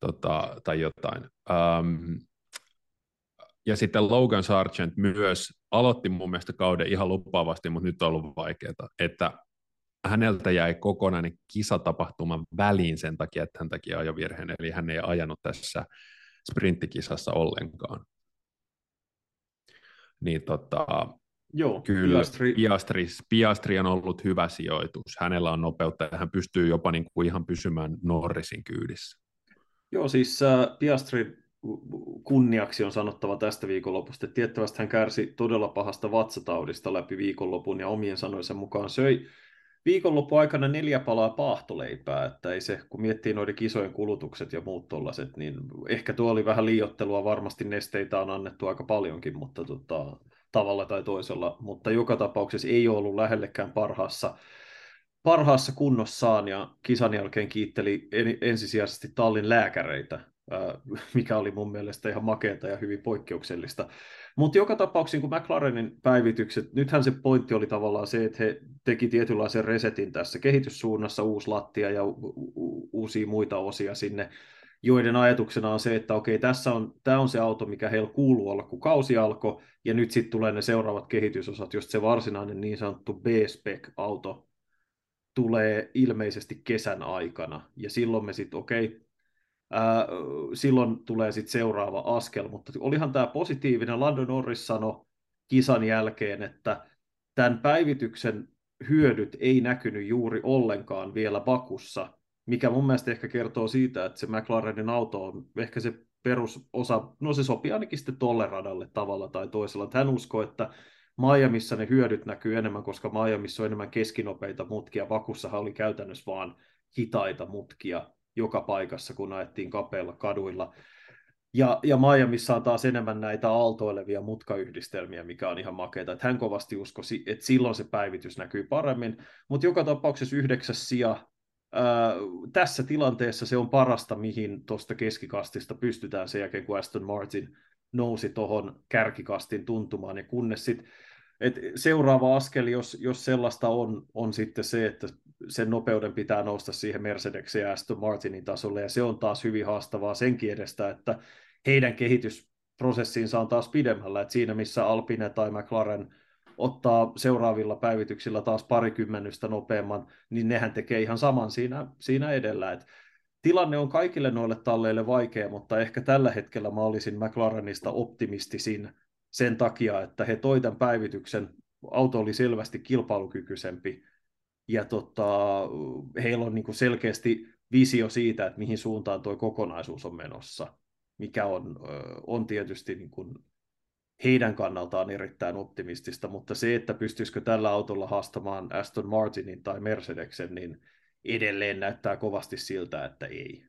tota, tai jotain. Um, ja sitten Logan Sargent myös aloitti mun mielestä kauden ihan lupaavasti, mutta nyt on ollut vaikeaa, että häneltä jäi kokonainen kisatapahtuma väliin sen takia, että hän teki ajovirheen, eli hän ei ajanut tässä sprinttikisassa ollenkaan. Niin tota, Joo, kyllä Piastri. Piastri, Piastri on ollut hyvä sijoitus. Hänellä on nopeutta ja hän pystyy jopa niin kuin ihan pysymään Norrisin kyydissä. Joo, siis äh, Piastri kunniaksi on sanottava tästä viikonlopusta, että tiettävästi hän kärsi todella pahasta vatsataudista läpi viikonlopun ja omien sanoisen mukaan söi viikonloppu aikana neljä palaa paahtoleipää, että ei se, kun miettii noiden kisojen kulutukset ja muut tollaset, niin ehkä tuo oli vähän liiottelua, varmasti nesteitä on annettu aika paljonkin, mutta tota, tavalla tai toisella, mutta joka tapauksessa ei ollut lähellekään parhaassa, parhaassa kunnossaan ja kisan jälkeen kiitteli ensisijaisesti tallin lääkäreitä, mikä oli mun mielestä ihan makeata ja hyvin poikkeuksellista. Mutta joka tapauksessa kun McLarenin päivitykset, nythän se pointti oli tavallaan se, että he teki tietynlaisen resetin tässä kehityssuunnassa, uusi lattia ja u- u- uusia muita osia sinne, joiden ajatuksena on se, että okei, tässä on, tämä on se auto, mikä heillä kuuluu olla, kun kausi alkoi, ja nyt sitten tulee ne seuraavat kehitysosat, just se varsinainen niin sanottu B-spec-auto tulee ilmeisesti kesän aikana, ja silloin me sitten, okei, silloin tulee sitten seuraava askel, mutta olihan tämä positiivinen. Lando Norris sanoi kisan jälkeen, että tämän päivityksen hyödyt ei näkynyt juuri ollenkaan vielä Bakussa, mikä mun mielestä ehkä kertoo siitä, että se McLarenin auto on ehkä se perusosa, no se sopii ainakin sitten tolle radalle tavalla tai toisella. Hän uskoo, että Miamiissa ne hyödyt näkyy enemmän, koska Miamiissa on enemmän keskinopeita mutkia. Bakussahan oli käytännössä vaan hitaita mutkia, joka paikassa, kun ajettiin kapeilla kaduilla. Ja, ja Miamiissa on taas enemmän näitä aaltoilevia mutkayhdistelmiä, mikä on ihan makeata. Että hän kovasti uskosi, että silloin se päivitys näkyy paremmin. Mutta joka tapauksessa yhdeksäs sija ää, tässä tilanteessa se on parasta, mihin tuosta keskikastista pystytään sen jälkeen, kun Aston Martin nousi tuohon kärkikastin tuntumaan. Ja kunnes sitten et seuraava askel, jos, jos sellaista on, on sitten se, että sen nopeuden pitää nousta siihen Mercedeksen ja Aston Martinin tasolle, ja se on taas hyvin haastavaa senkin edestä, että heidän kehitysprosessiinsa on taas pidemmällä, että siinä missä Alpine tai McLaren ottaa seuraavilla päivityksillä taas parikymmenystä nopeamman, niin nehän tekee ihan saman siinä, siinä edellä, että tilanne on kaikille noille talleille vaikea, mutta ehkä tällä hetkellä mä olisin McLarenista optimistisin sen takia, että he toi tämän päivityksen, auto oli selvästi kilpailukykyisempi, ja tota, heillä on niin kuin selkeästi visio siitä, että mihin suuntaan tuo kokonaisuus on menossa, mikä on, on tietysti niin kuin heidän kannaltaan erittäin optimistista, mutta se, että pystyisikö tällä autolla haastamaan Aston Martinin tai Mercedeksen, niin edelleen näyttää kovasti siltä, että ei.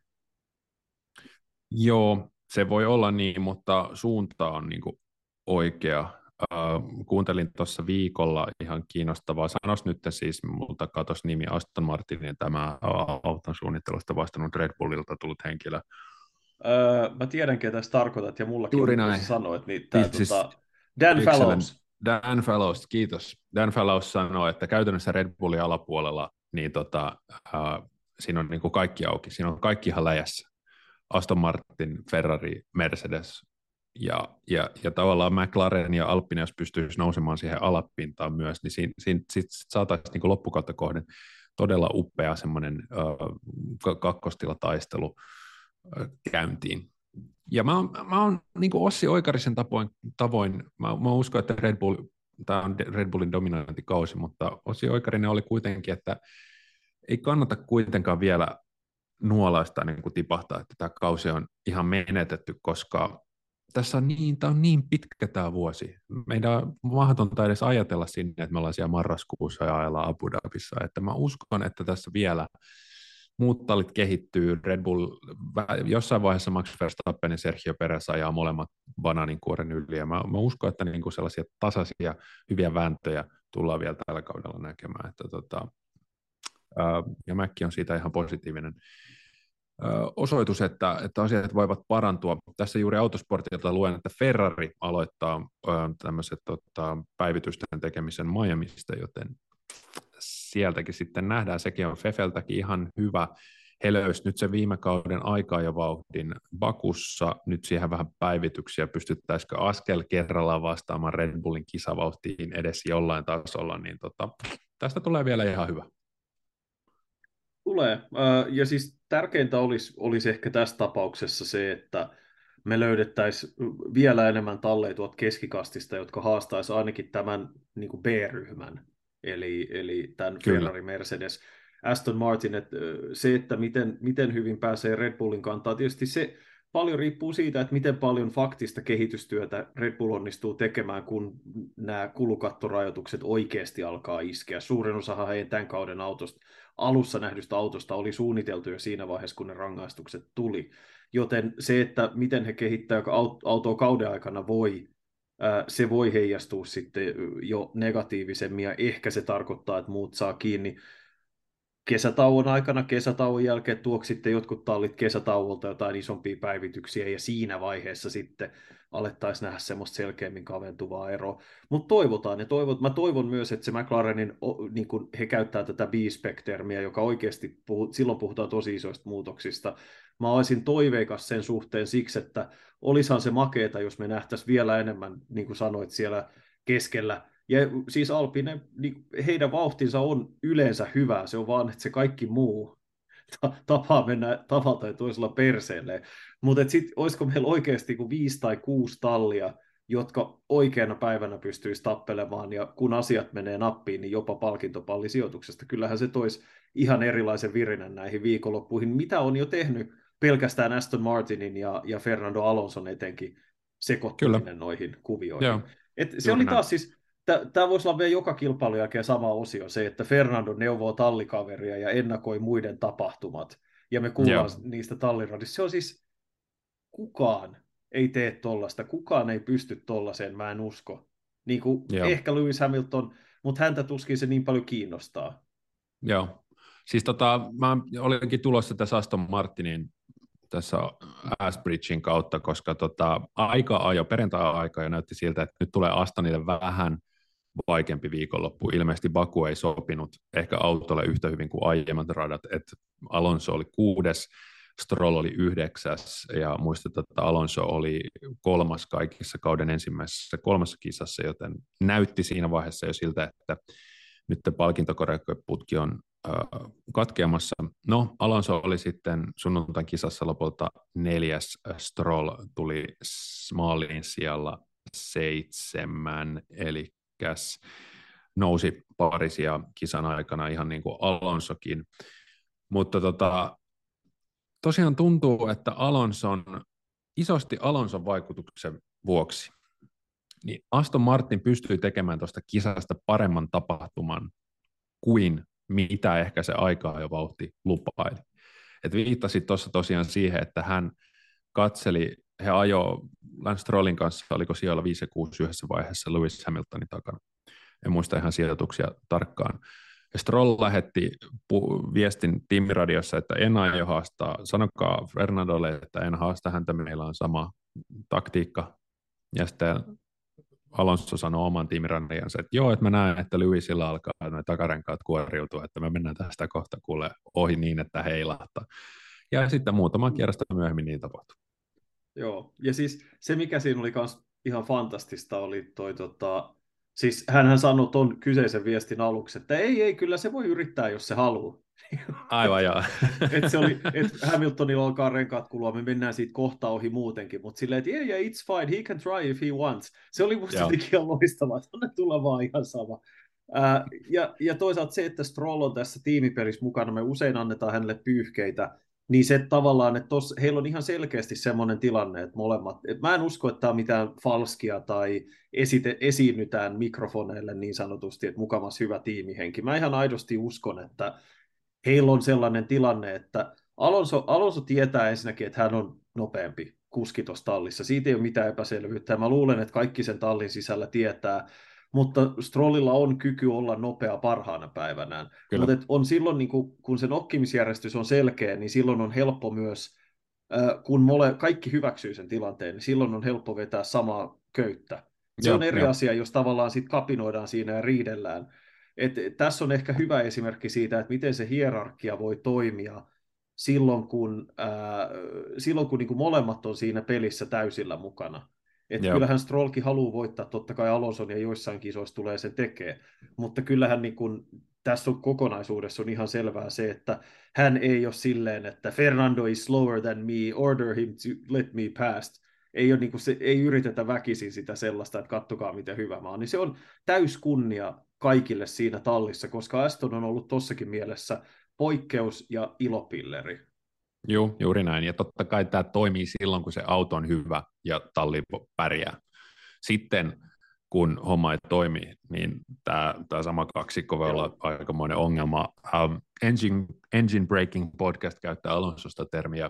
Joo, se voi olla niin, mutta suunta on niin kuin oikea. Uh, kuuntelin tuossa viikolla ihan kiinnostavaa. Sanos nyt siis, multa katos nimi Aston Martinin tämä auton suunnittelusta vastannut Red Bullilta tullut henkilö. Uh, mä tiedän, ketä tässä tarkoitat, ja mullakin Juuri näin. sanoit, niin tämä siis, tota, Dan Fallows. Dan Fallows, kiitos. Dan Fallows sanoi, että käytännössä Red Bullin alapuolella niin tota, uh, siinä on niin kuin kaikki auki, siinä on kaikki ihan läjässä. Aston Martin, Ferrari, Mercedes, ja, ja, ja tavallaan McLaren ja Alpine, jos pystyisi nousemaan siihen alapintaan myös, niin siinä, siinä sit saataisiin niin loppukautta kohden todella upea semmoinen äh, kakkotilataistelu äh, käyntiin. Ja mä oon, mä oon niin Ossi Oikarisen tavoin, tavoin mä, mä uskon, että Red Bull, tämä on Red Bullin dominantikausi, mutta Ossi Oikarinen oli kuitenkin, että ei kannata kuitenkaan vielä nuolaista niin kuin tipahtaa, että tämä kausi on ihan menetetty, koska tässä on niin, tämä on niin pitkä tämä vuosi. Meidän on mahdotonta edes ajatella sinne, että me ollaan siellä marraskuussa ja ajellaan Abu Dhabissa. Että mä uskon, että tässä vielä muut tallit kehittyy. Red Bull, jossain vaiheessa Max Verstappen ja Sergio Perez ajaa molemmat banaaninkuoren yli. Ja mä, mä uskon, että niin kuin sellaisia tasaisia, hyviä vääntöjä tullaan vielä tällä kaudella näkemään. Että tota, ja Mäkki on siitä ihan positiivinen osoitus, että, että asiat voivat parantua. Tässä juuri autosportilta luen, että Ferrari aloittaa tämmöiset tota, päivitysten tekemisen Miamista, joten sieltäkin sitten nähdään, sekin on Fefeltäkin ihan hyvä. He löysi nyt se viime kauden aikaa ja vauhdin Bakussa, nyt siihen vähän päivityksiä, pystyttäisikö askel kerrallaan vastaamaan Red Bullin kisavauhtiin edes jollain tasolla, niin tota, tästä tulee vielä ihan hyvä. Tulee. Ja siis tärkeintä olisi, olisi ehkä tässä tapauksessa se, että me löydettäisiin vielä enemmän talleja tuot keskikastista, jotka haastaisi ainakin tämän niin kuin B-ryhmän, eli, eli tämän Kyllä. Ferrari, Mercedes, Aston Martin, että se, että miten, miten hyvin pääsee Red Bullin kantaa, tietysti se paljon riippuu siitä, että miten paljon faktista kehitystyötä Red Bull onnistuu tekemään, kun nämä kulukattorajoitukset oikeasti alkaa iskeä. Suurin osa heidän tämän kauden autosta, alussa nähdystä autosta oli suunniteltu jo siinä vaiheessa, kun ne rangaistukset tuli. Joten se, että miten he kehittää autoa kauden aikana voi, se voi heijastua sitten jo negatiivisemmin, ja ehkä se tarkoittaa, että muut saa kiinni kesätauon aikana, kesätauon jälkeen tuoksi sitten jotkut tallit kesätauolta jotain isompia päivityksiä ja siinä vaiheessa sitten alettaisiin nähdä semmoista selkeämmin kaventuvaa eroa. Mutta toivotaan ja toivot, mä toivon myös, että se McLarenin, niin kun he käyttää tätä B-spec-termiä, joka oikeasti, puhut, silloin puhutaan tosi isoista muutoksista. Mä olisin toiveikas sen suhteen siksi, että olisihan se makeeta, jos me nähtäisiin vielä enemmän, niin kuin sanoit, siellä keskellä ja siis Alpine, niin heidän vauhtinsa on yleensä hyvä, se on vaan, että se kaikki muu tapaa mennä tavalla tai toisella perseelle. Mutta sitten olisiko meillä oikeasti kuin viisi tai kuusi tallia, jotka oikeana päivänä pystyisi tappelemaan, ja kun asiat menee nappiin, niin jopa palkintopallisijoituksesta. Kyllähän se toisi ihan erilaisen virinän näihin viikonloppuihin, mitä on jo tehnyt pelkästään Aston Martinin ja, ja Fernando Alonson etenkin sekoittuminen Kyllä. noihin kuvioihin. Joo. Et se Juuri oli taas siis, Tämä voisi olla vielä joka kilpailun jälkeen sama osio, se, että Fernando neuvoo tallikaveria ja ennakoi muiden tapahtumat, ja me kuullaan Joo. niistä talliradissa. Se on siis, kukaan ei tee tollasta, kukaan ei pysty tollaiseen, mä en usko. Niin kuin ehkä Lewis Hamilton, mutta häntä tuskin se niin paljon kiinnostaa. Joo, siis tota, mä olinkin tulossa tässä Aston Martinin tässä Asbridgein kautta, koska tota, aika ajo, perjantai-aika jo näytti siltä, että nyt tulee Astonille vähän vaikeampi viikonloppu. Ilmeisesti Baku ei sopinut ehkä autolle yhtä hyvin kuin aiemmat radat, että Alonso oli kuudes, Stroll oli yhdeksäs ja muistetaan, että Alonso oli kolmas kaikissa kauden ensimmäisessä kolmassa kisassa, joten näytti siinä vaiheessa jo siltä, että nyt palkintokorekoputki on katkeamassa. No, Alonso oli sitten sunnuntain kisassa lopulta neljäs, Stroll tuli maaliin siellä seitsemän, eli nousi parisia kisan aikana ihan niin kuin Alonsokin. Mutta tota, tosiaan tuntuu, että Alonson, isosti Alonson vaikutuksen vuoksi, niin Aston Martin pystyi tekemään tuosta kisasta paremman tapahtuman kuin mitä ehkä se aikaa jo vauhti lupaili. Et viittasit tuossa tosiaan siihen, että hän katseli, he ajo Lance Strollin kanssa, oliko siellä 5 ja 6 yhdessä vaiheessa Lewis Hamiltonin takana. En muista ihan sijoituksia tarkkaan. Ja Stroll lähetti pu- viestin tiimiradiossa, että en aio haastaa, sanokaa Fernandolle, että en haasta häntä, meillä on sama taktiikka. Ja sitten Alonso sanoi oman tiimiranniansa, että joo, että mä näen, että Lewisilla alkaa noin takarenkaat kuoriutua, että me mennään tästä kohta kuule ohi niin, että heilahtaa. Ja sitten muutama kierrosta myöhemmin niin tapahtui. Joo, ja siis se mikä siinä oli myös ihan fantastista oli toi tota, siis hän sanoi tuon kyseisen viestin aluksi, että ei, ei, kyllä se voi yrittää, jos se haluaa. Aivan joo. et se oli, et Hamiltonilla alkaa renkaat kulua, me mennään siitä kohta ohi muutenkin, mutta silleen, että yeah, yeah, it's fine, he can try if he wants. Se oli musta jotenkin ihan loistavaa, että tulla vaan ihan sama. Ää, ja, ja toisaalta se, että Stroll on tässä tiimipelissä mukana, me usein annetaan hänelle pyyhkeitä, niin se tavallaan, että tos, heillä on ihan selkeästi semmoinen tilanne, että molemmat, että mä en usko, että tämä on mitään falskia tai esite, esiinnytään mikrofoneille niin sanotusti, että mukamas hyvä tiimihenki. Mä ihan aidosti uskon, että heillä on sellainen tilanne, että Alonso, Alonso tietää ensinnäkin, että hän on nopeampi kuski tuossa tallissa. Siitä ei ole mitään epäselvyyttä. Mä luulen, että kaikki sen tallin sisällä tietää, mutta Strollilla on kyky olla nopea parhaana päivänään. Kyllä. Mutta on silloin, niin kun, kun se nokkimisjärjestys on selkeä, niin silloin on helppo myös, kun mole, kaikki hyväksyy sen tilanteen, niin silloin on helppo vetää samaa köyttä. Se jo, on eri jo. asia, jos tavallaan sit kapinoidaan siinä ja riidellään. Et tässä on ehkä hyvä esimerkki siitä, että miten se hierarkia voi toimia silloin, kun, ää, silloin, kun niin kuin molemmat on siinä pelissä täysillä mukana. Että kyllähän Strollkin haluaa voittaa, totta kai Alonson ja joissain kisoissa tulee sen tekee, mutta kyllähän niin kun, tässä on kokonaisuudessa on ihan selvää se, että hän ei ole silleen, että Fernando is slower than me, order him to let me past. Ei, ole, niin kuin se, ei yritetä väkisin sitä sellaista, että kattokaa miten hyvä mä oon. Niin se on täys kunnia kaikille siinä tallissa, koska Aston on ollut tossakin mielessä poikkeus ja ilopilleri. Joo, juuri näin. Ja totta kai tämä toimii silloin, kun se auto on hyvä ja talli pärjää. Sitten kun homma ei toimi, niin tämä, tämä sama kaksikko voi olla aikamoinen ongelma. Um, engine, engine Breaking Podcast käyttää Alonsosta termiä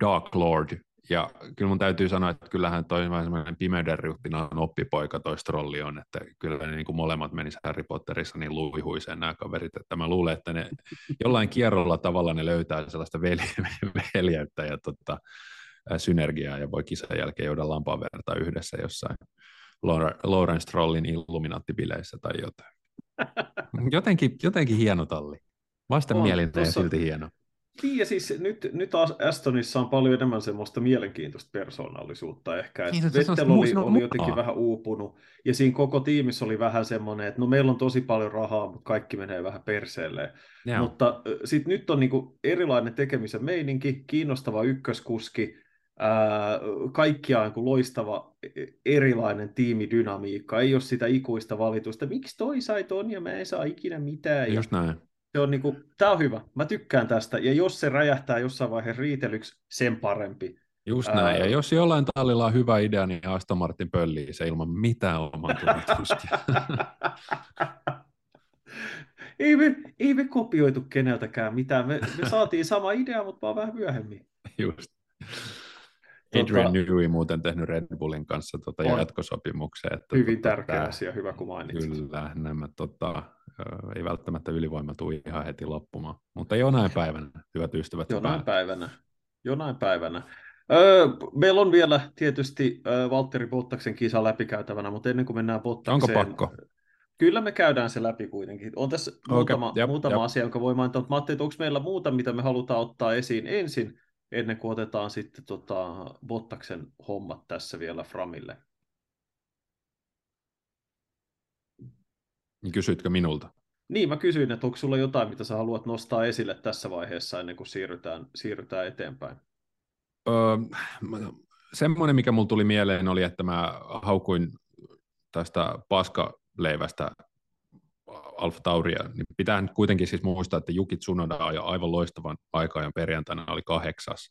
Dark Lord, ja kyllä mun täytyy sanoa, että kyllähän toi vähän semmoinen pimeyden on oppipoika toi Strolli on, että kyllä ne niin kuin molemmat menis Harry Potterissa niin luihuiseen nämä kaverit, että mä luulen, että ne jollain kierrolla tavalla ne löytää sellaista veljeyttä ja tota, synergiaa ja voi kisan jälkeen juoda lampaan verta yhdessä jossain Lauren Strollin illuminaattibileissä tai jotain. Jotenkin, jotenkin hieno talli. Vastenmielinen ja silti hieno. Niin, ja siis nyt, nyt Astonissa on paljon enemmän semmoista mielenkiintoista persoonallisuutta ehkä. Niin, Vettel oli, oli jotenkin vähän uupunut, ja siinä koko tiimissä oli vähän semmoinen, että no meillä on tosi paljon rahaa, mutta kaikki menee vähän perseelle. Joo. Mutta sitten nyt on niinku erilainen tekemisen meininki, kiinnostava ykköskuski, ää, kaikkiaan kuin loistava e, erilainen tiimidynamiikka. Ei ole sitä ikuista valitusta, miksi toi sai ton ja mä en saa ikinä mitään. Just näin se on niinku, tää on hyvä. Mä tykkään tästä. Ja jos se räjähtää jossain vaiheessa riitelyksi, sen parempi. Just näin. Ää... Ja jos jollain tallilla on hyvä idea, niin Aston Martin pöllii se ilman mitään oman tunnetuskia. ei, me, ei me kopioitu keneltäkään mitään. Me, me saatiin sama idea, mutta vaan vähän myöhemmin. Just. Adrian tota, Newey muuten tehnyt Red Bullin kanssa tota jatkosopimuksen. Että hyvin tota, tärkeä tämä, asia, hyvä kun mainitsit. Kyllä, nämä tota, ei välttämättä ylivoima tule ihan heti loppumaan. Mutta jonain päivänä, hyvät ystävät. Jonain päivänä. Jonain päivänä. Öö, meillä on vielä tietysti öö, Valtteri Bottaksen kisa läpikäytävänä, mutta ennen kuin mennään Bottakseen... Onko pakko? Kyllä me käydään se läpi kuitenkin. On tässä okay, muutama, jep, muutama jep. asia, jonka voi mainita, mutta Matti, onko meillä muuta, mitä me halutaan ottaa esiin ensin, ennen kuin otetaan sitten tota Bottaksen hommat tässä vielä Framille? Niin kysytkö minulta? Niin, mä kysyin, että onko sulla jotain, mitä sä haluat nostaa esille tässä vaiheessa ennen kuin siirrytään, siirrytään eteenpäin? Öö, semmoinen, mikä mulla tuli mieleen, oli, että mä haukuin tästä paskaleivästä Alfa Tauria, niin pitää nyt kuitenkin siis muistaa, että Juki Tsunoda ajoi aivan loistavan aikaa ja perjantaina oli kahdeksas,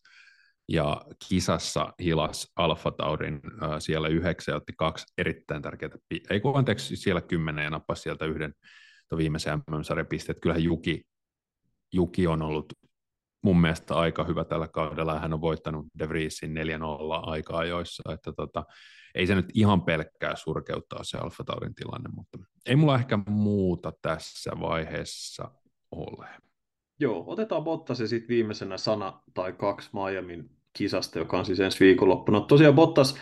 ja kisassa hilas Alfa Taurin äh, siellä yhdeksän ja otti kaksi erittäin tärkeää, ei kun anteeksi, siellä kymmenen ja nappasi sieltä yhden viimeisen MM-sarjan pisteet. Kyllähän Juki, Juki on ollut mun mielestä aika hyvä tällä kaudella, ja hän on voittanut De Vriesin 4-0 aikaa joissa, että tota, ei se nyt ihan pelkkää surkeuttaa se Alfa Taurin tilanne, mutta ei mulla ehkä muuta tässä vaiheessa ole. Joo, otetaan Bottas ja sitten viimeisenä sana tai kaksi Miamin kisasta, joka on siis ensi viikonloppuna. Tosiaan Bottas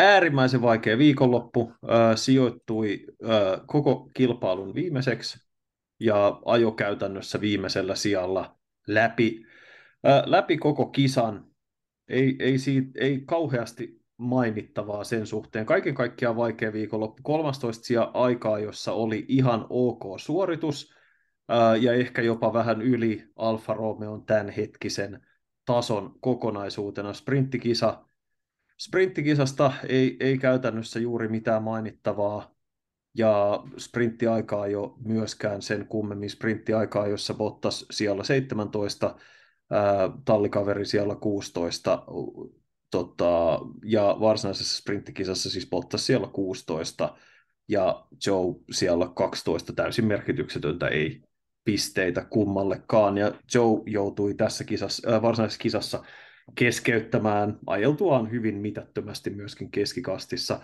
äärimmäisen vaikea viikonloppu, äh, sijoittui äh, koko kilpailun viimeiseksi ja ajo käytännössä viimeisellä sijalla läpi, äh, läpi koko kisan. Ei, ei, siitä, ei kauheasti mainittavaa sen suhteen. Kaiken kaikkiaan vaikea viikonloppu. 13 sija aikaa, jossa oli ihan ok suoritus ja ehkä jopa vähän yli Alfa Romeon tämänhetkisen tason kokonaisuutena. Sprinttikisa sprinttikisasta ei, ei käytännössä juuri mitään mainittavaa, ja sprinttiaikaa jo myöskään sen kummemmin. Sprinttiaikaa, jossa Bottas siellä 17, ää, tallikaveri siellä 16, tota, ja varsinaisessa sprinttikisassa siis Bottas siellä 16, ja Joe siellä 12, täysin merkityksetöntä ei pisteitä kummallekaan, ja Joe joutui tässä kisassa, äh, varsinaisessa kisassa keskeyttämään ajeltuaan hyvin mitättömästi myöskin keskikastissa.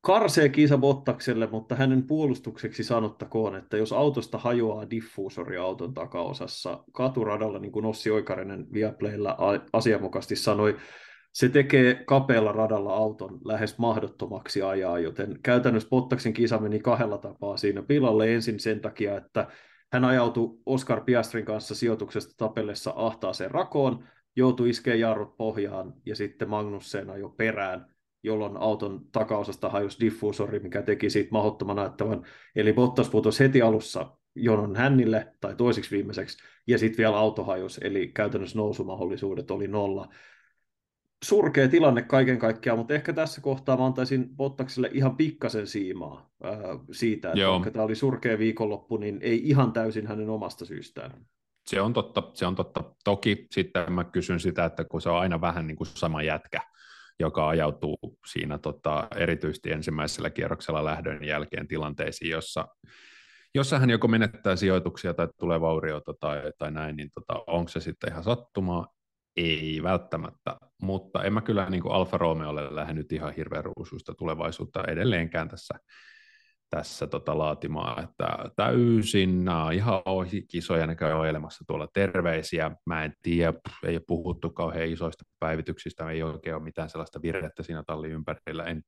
Karsee kisa Bottakselle, mutta hänen puolustukseksi sanottakoon, että jos autosta hajoaa diffuusori auton takaosassa katuradalla, niin kuin Ossi Oikarinen Viaplaylla asianmukaisesti sanoi, se tekee kapealla radalla auton lähes mahdottomaksi ajaa, joten käytännössä Bottaksen kisa meni kahdella tapaa siinä pilalle. Ensin sen takia, että hän ajautui Oscar Piastrin kanssa sijoituksesta tapellessa ahtaaseen rakoon, joutui iskeä jarrut pohjaan ja sitten Magnussen jo perään, jolloin auton takaosasta hajosi diffuusori, mikä teki siitä mahdottoman näyttävän. Eli Bottas putosi heti alussa jonon hännille tai toiseksi viimeiseksi, ja sitten vielä auto hajosi, eli käytännössä nousumahdollisuudet oli nolla. Surkea tilanne kaiken kaikkiaan, mutta ehkä tässä kohtaa mä antaisin Bottakselle ihan pikkasen siimaa ää, siitä, että Joo. vaikka tämä oli surkea viikonloppu, niin ei ihan täysin hänen omasta syystään. Se on totta, se on totta. Toki sitten mä kysyn sitä, että kun se on aina vähän niin kuin sama jätkä, joka ajautuu siinä tota, erityisesti ensimmäisellä kierroksella lähdön jälkeen tilanteisiin, jossa, jossa hän joko menettää sijoituksia tai tulee vauriota tai, tai näin, niin tota, onko se sitten ihan sattumaa? Ei välttämättä, mutta en mä kyllä niin kuin Alfa Romeolle lähde ihan hirveän ruusuista tulevaisuutta edelleenkään tässä tässä tota laatimaan, että täysin nämä ihan ohi kisoja ne käy oilemassa tuolla terveisiä. Mä en tiedä, ei ole puhuttu kauhean isoista päivityksistä, ei oikein ole mitään sellaista virrettä siinä tallin ympärillä. En,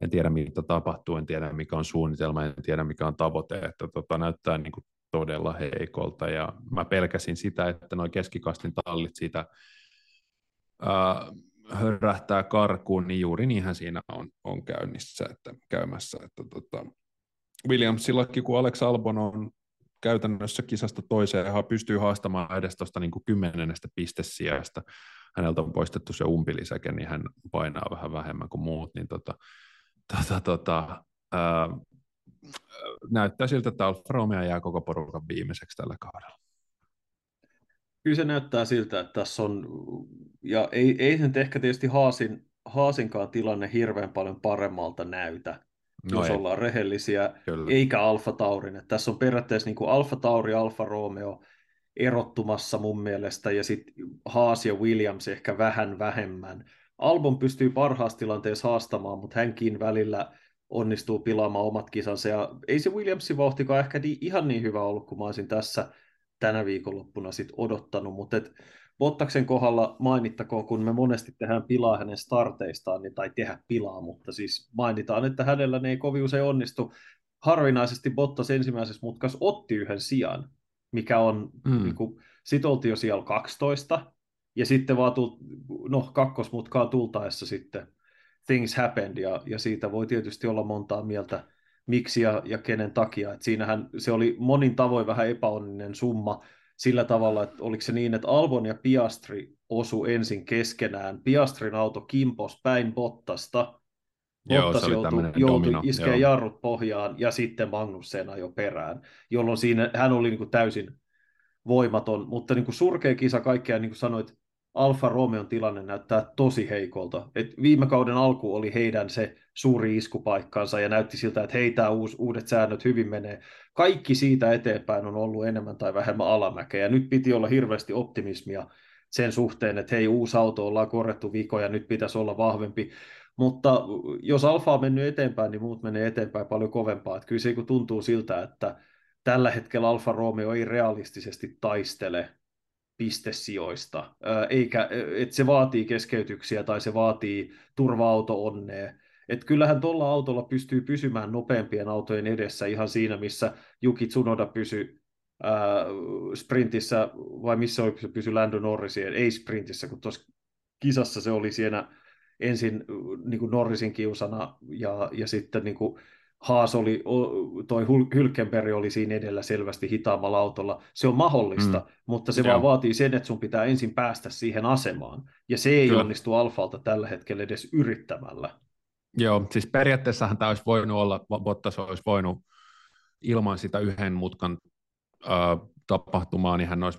en tiedä, mitä tapahtuu, en tiedä, mikä on suunnitelma, en tiedä, mikä on tavoite, että tota, näyttää niin kuin todella heikolta. Ja mä pelkäsin sitä, että noin keskikastin tallit siitä ää, hörähtää karkuun, niin juuri niinhän siinä on, on käynnissä, että käymässä. Että tota, Williamsillakin, kun Alex Albon on käytännössä kisasta toiseen ja pystyy haastamaan edes tuosta niin kymmenennestä pistesijasta, häneltä on poistettu se umpilisäke, niin hän painaa vähän vähemmän kuin muut, niin tota, tota, tota, ää, näyttää siltä, että Alfa Romeo jää koko porukan viimeiseksi tällä kaudella. Kyllä se näyttää siltä, että tässä on, ja ei, ei se nyt ehkä tietysti Haasin, Haasinkaan tilanne hirveän paljon paremmalta näytä, no jos ei. ollaan rehellisiä, Kyllä. eikä Alfa Taurin. Että tässä on periaatteessa niin kuin Alfa Tauri, Alfa Romeo erottumassa mun mielestä, ja sitten Haas ja Williams ehkä vähän vähemmän. Albon pystyy parhaassa tilanteessa haastamaan, mutta hänkin välillä onnistuu pilaamaan omat kisansa, ja ei se Williamsin vauhtikaan ehkä niin, ihan niin hyvä ollut, kuin mä olisin tässä tänä viikonloppuna sit odottanut, mutta et Bottaksen kohdalla mainittakoon, kun me monesti tehdään pilaa hänen starteistaan, niin, tai tehdä pilaa, mutta siis mainitaan, että hänellä ne ei kovin usein onnistu. Harvinaisesti Bottas ensimmäisessä mutkas otti yhden sijan, mikä on, mm. niin kuin, sit oltiin jo siellä 12, ja sitten vaan tult, no, kakkosmutkaa tultaessa sitten things happened, ja, ja siitä voi tietysti olla montaa mieltä, miksi ja, ja kenen takia. Et siinähän se oli monin tavoin vähän epäonninen summa sillä tavalla, että oliko se niin, että Albon ja Piastri osu ensin keskenään. Piastrin auto kimpos päin Bottasta, Bottas joutui, joutui iskeä jarrut pohjaan ja sitten Magnussen jo perään, jolloin siinä hän oli niin kuin täysin voimaton, mutta niin kuin surkea kisa kaikkea, niin kuin sanoit, Alfa Romeon tilanne näyttää tosi heikolta. Et viime kauden alku oli heidän se suuri iskupaikkansa ja näytti siltä, että heitä uus, uudet säännöt hyvin menee. Kaikki siitä eteenpäin on ollut enemmän tai vähemmän alamäkeä nyt piti olla hirveästi optimismia sen suhteen, että hei, uusi auto ollaan korrettu vikoja, nyt pitäisi olla vahvempi. Mutta jos Alfa on mennyt eteenpäin, niin muut menee eteenpäin paljon kovempaa. Että kyllä se tuntuu siltä, että tällä hetkellä Alfa Romeo ei realistisesti taistele pistesijoista, eikä, että se vaatii keskeytyksiä tai se vaatii turva-auto-onnea. Että kyllähän tuolla autolla pystyy pysymään nopeampien autojen edessä ihan siinä, missä Juki Tsunoda pysyi sprintissä, vai missä oli, se pysyi Lando Norrisien, ei sprintissä, kun tuossa kisassa se oli siinä ensin niin kuin Norrisin kiusana ja, ja sitten niin kuin Haas oli, toi Hylkenberg oli siinä edellä selvästi hitaammalla autolla. Se on mahdollista, mm. mutta se Joo. vaan vaatii sen, että sun pitää ensin päästä siihen asemaan. Ja se ei Kyllä. onnistu Alfalta tällä hetkellä edes yrittämällä. Joo, siis periaatteessahan tämä olisi voinut olla, Bottas olisi voinut ilman sitä yhden mutkan äh, tapahtumaa, niin hän olisi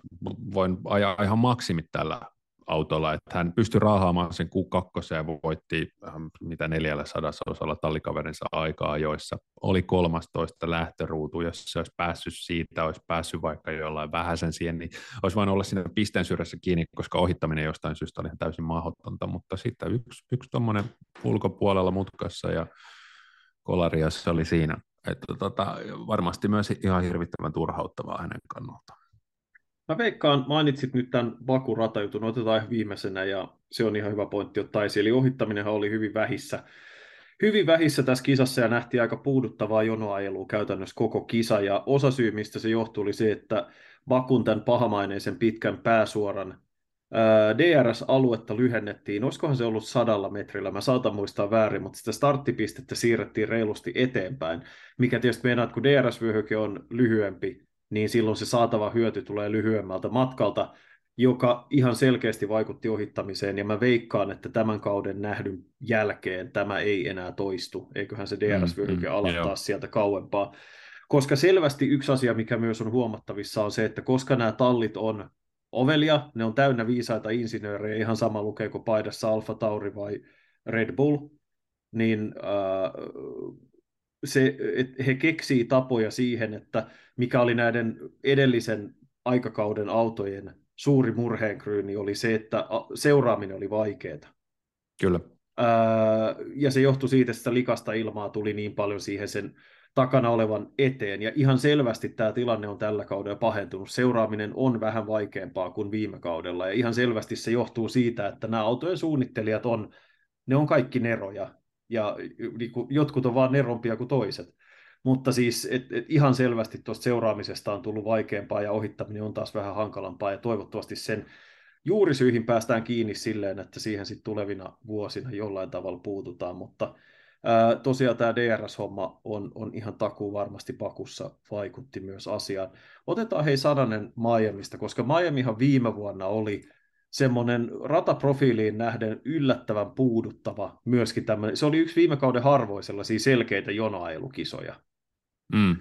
voinut ajaa ihan maksimit tällä autolla, että hän pystyi raahaamaan sen Q2 ja voitti ähm, mitä neljällä sadassa osalla tallikaverinsa aikaa, joissa oli 13 lähtöruutu, jos se olisi päässyt siitä, olisi päässyt vaikka jollain vähäisen siihen, niin olisi vain olla siinä pisteen syrjässä kiinni, koska ohittaminen jostain syystä oli täysin mahdotonta, mutta sitten yksi, yksi tuommoinen ulkopuolella mutkassa ja kolariassa oli siinä, että tota, varmasti myös ihan hirvittävän turhauttavaa hänen kannaltaan. Mä veikkaan, mainitsit nyt tämän Baku ratajutun, otetaan viimeisenä ja se on ihan hyvä pointti ottaa esiin. Eli ohittaminenhan oli hyvin vähissä. Hyvin vähissä tässä kisassa ja nähtiin aika puuduttavaa jonoajelua käytännössä koko kisa ja osa syy, mistä se johtui, oli se, että Bakun tämän pahamaineisen pitkän pääsuoran DRS-aluetta lyhennettiin, olisikohan se ollut sadalla metrillä, mä saatan muistaa väärin, mutta sitä starttipistettä siirrettiin reilusti eteenpäin, mikä tietysti meinaa, että kun DRS-vyöhyke on lyhyempi, niin silloin se saatava hyöty tulee lyhyemmältä matkalta, joka ihan selkeästi vaikutti ohittamiseen, ja mä veikkaan, että tämän kauden nähdyn jälkeen tämä ei enää toistu, eiköhän se DRS-vyöhyke mm, mm, taas sieltä kauempaa. Koska selvästi yksi asia, mikä myös on huomattavissa, on se, että koska nämä tallit on ovelia, ne on täynnä viisaita insinöörejä, ihan sama lukeeko paidassa Alfa Tauri vai Red Bull, niin äh, se, että he keksii tapoja siihen, että mikä oli näiden edellisen aikakauden autojen suuri murheenkryyni oli se, että seuraaminen oli vaikeaa. Kyllä. ja se johtui siitä, että likasta ilmaa tuli niin paljon siihen sen takana olevan eteen. Ja ihan selvästi tämä tilanne on tällä kaudella pahentunut. Seuraaminen on vähän vaikeampaa kuin viime kaudella. Ja ihan selvästi se johtuu siitä, että nämä autojen suunnittelijat on, ne on kaikki neroja ja niin kuin, jotkut on vaan nerompia kuin toiset. Mutta siis et, et ihan selvästi tuosta seuraamisesta on tullut vaikeampaa ja ohittaminen on taas vähän hankalampaa ja toivottavasti sen juurisyihin päästään kiinni silleen, että siihen sitten tulevina vuosina jollain tavalla puututaan, mutta ää, tosiaan tämä DRS-homma on, on ihan takuu varmasti pakussa vaikutti myös asiaan. Otetaan hei sananen Miamista, koska Miamihan viime vuonna oli semmoinen rataprofiiliin nähden yllättävän puuduttava myöskin tämmöinen. Se oli yksi viime kauden harvoin sellaisia selkeitä jonoailukisoja. Mm.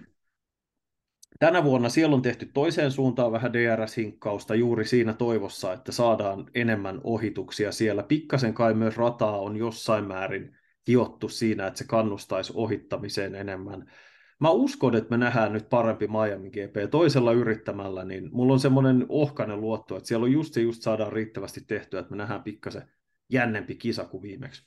Tänä vuonna siellä on tehty toiseen suuntaan vähän DRS-hinkkausta juuri siinä toivossa, että saadaan enemmän ohituksia siellä. Pikkasen kai myös rataa on jossain määrin hiottu siinä, että se kannustaisi ohittamiseen enemmän mä uskon, että me nähdään nyt parempi Miami GP toisella yrittämällä, niin mulla on semmoinen ohkainen luotto, että siellä on just se just saadaan riittävästi tehtyä, että me nähdään pikkasen jännempi kisa kuin viimeksi.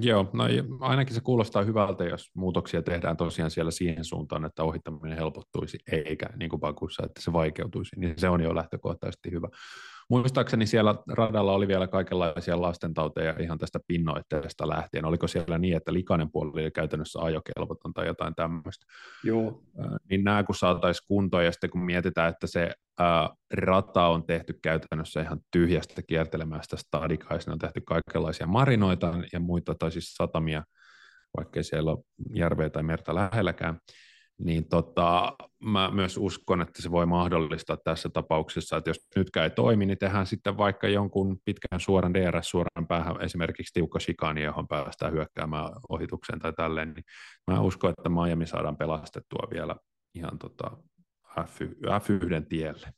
Joo, no ainakin se kuulostaa hyvältä, jos muutoksia tehdään tosiaan siellä siihen suuntaan, että ohittaminen helpottuisi, eikä niin kuin Bakussa, että se vaikeutuisi, niin se on jo lähtökohtaisesti hyvä. Muistaakseni siellä radalla oli vielä kaikenlaisia lastentauteja ihan tästä pinnoitteesta lähtien. Oliko siellä niin, että likainen puoli oli käytännössä ajokelvoton tai jotain tämmöistä? Joo. Niin nämä kun saataisiin kuntoon ja sitten kun mietitään, että se rata on tehty käytännössä ihan tyhjästä kiertelemästä. Stadikaista, on tehty kaikenlaisia marinoita ja muita, tai siis satamia vaikkei siellä ole järveä tai merta lähelläkään. Niin tota, mä myös uskon, että se voi mahdollistaa tässä tapauksessa, että jos nytkään ei toimi, niin tehdään sitten vaikka jonkun pitkän suoran DRS-suoran päähän, esimerkiksi tiukka shikani, johon päästään hyökkäämään ohitukseen tai tälleen, niin mä uskon, että Miami saadaan pelastettua vielä ihan tota F1, F1 tielle.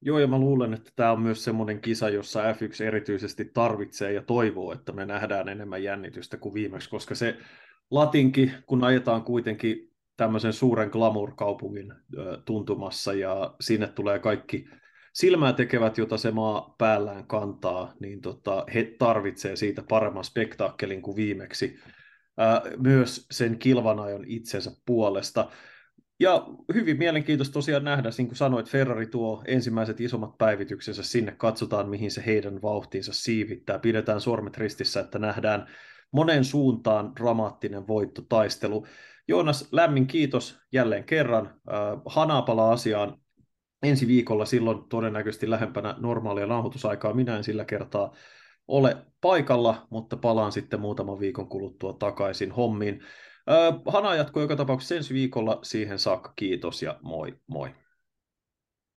Joo, ja mä luulen, että tämä on myös semmoinen kisa, jossa F1 erityisesti tarvitsee ja toivoo, että me nähdään enemmän jännitystä kuin viimeksi, koska se latinki, kun ajetaan kuitenkin tämmöisen suuren glamour-kaupungin tuntumassa ja sinne tulee kaikki silmää tekevät, jota se maa päällään kantaa, niin tota, he tarvitsee siitä paremman spektaakkelin kuin viimeksi. myös sen kilvanajon itsensä puolesta. Ja hyvin mielenkiintoista tosiaan nähdä, niin kuin sanoit, Ferrari tuo ensimmäiset isommat päivityksensä sinne, katsotaan mihin se heidän vauhtiinsa siivittää, pidetään sormet ristissä, että nähdään monen suuntaan dramaattinen voittotaistelu. Joonas, lämmin kiitos jälleen kerran. Äh, Hanaa palaa asiaan ensi viikolla, silloin todennäköisesti lähempänä normaalia nauhoitusaikaa. Minä en sillä kertaa ole paikalla, mutta palaan sitten muutaman viikon kuluttua takaisin hommiin. Hana jatkuu joka tapauksessa ensi viikolla. Siihen saakka kiitos ja moi moi.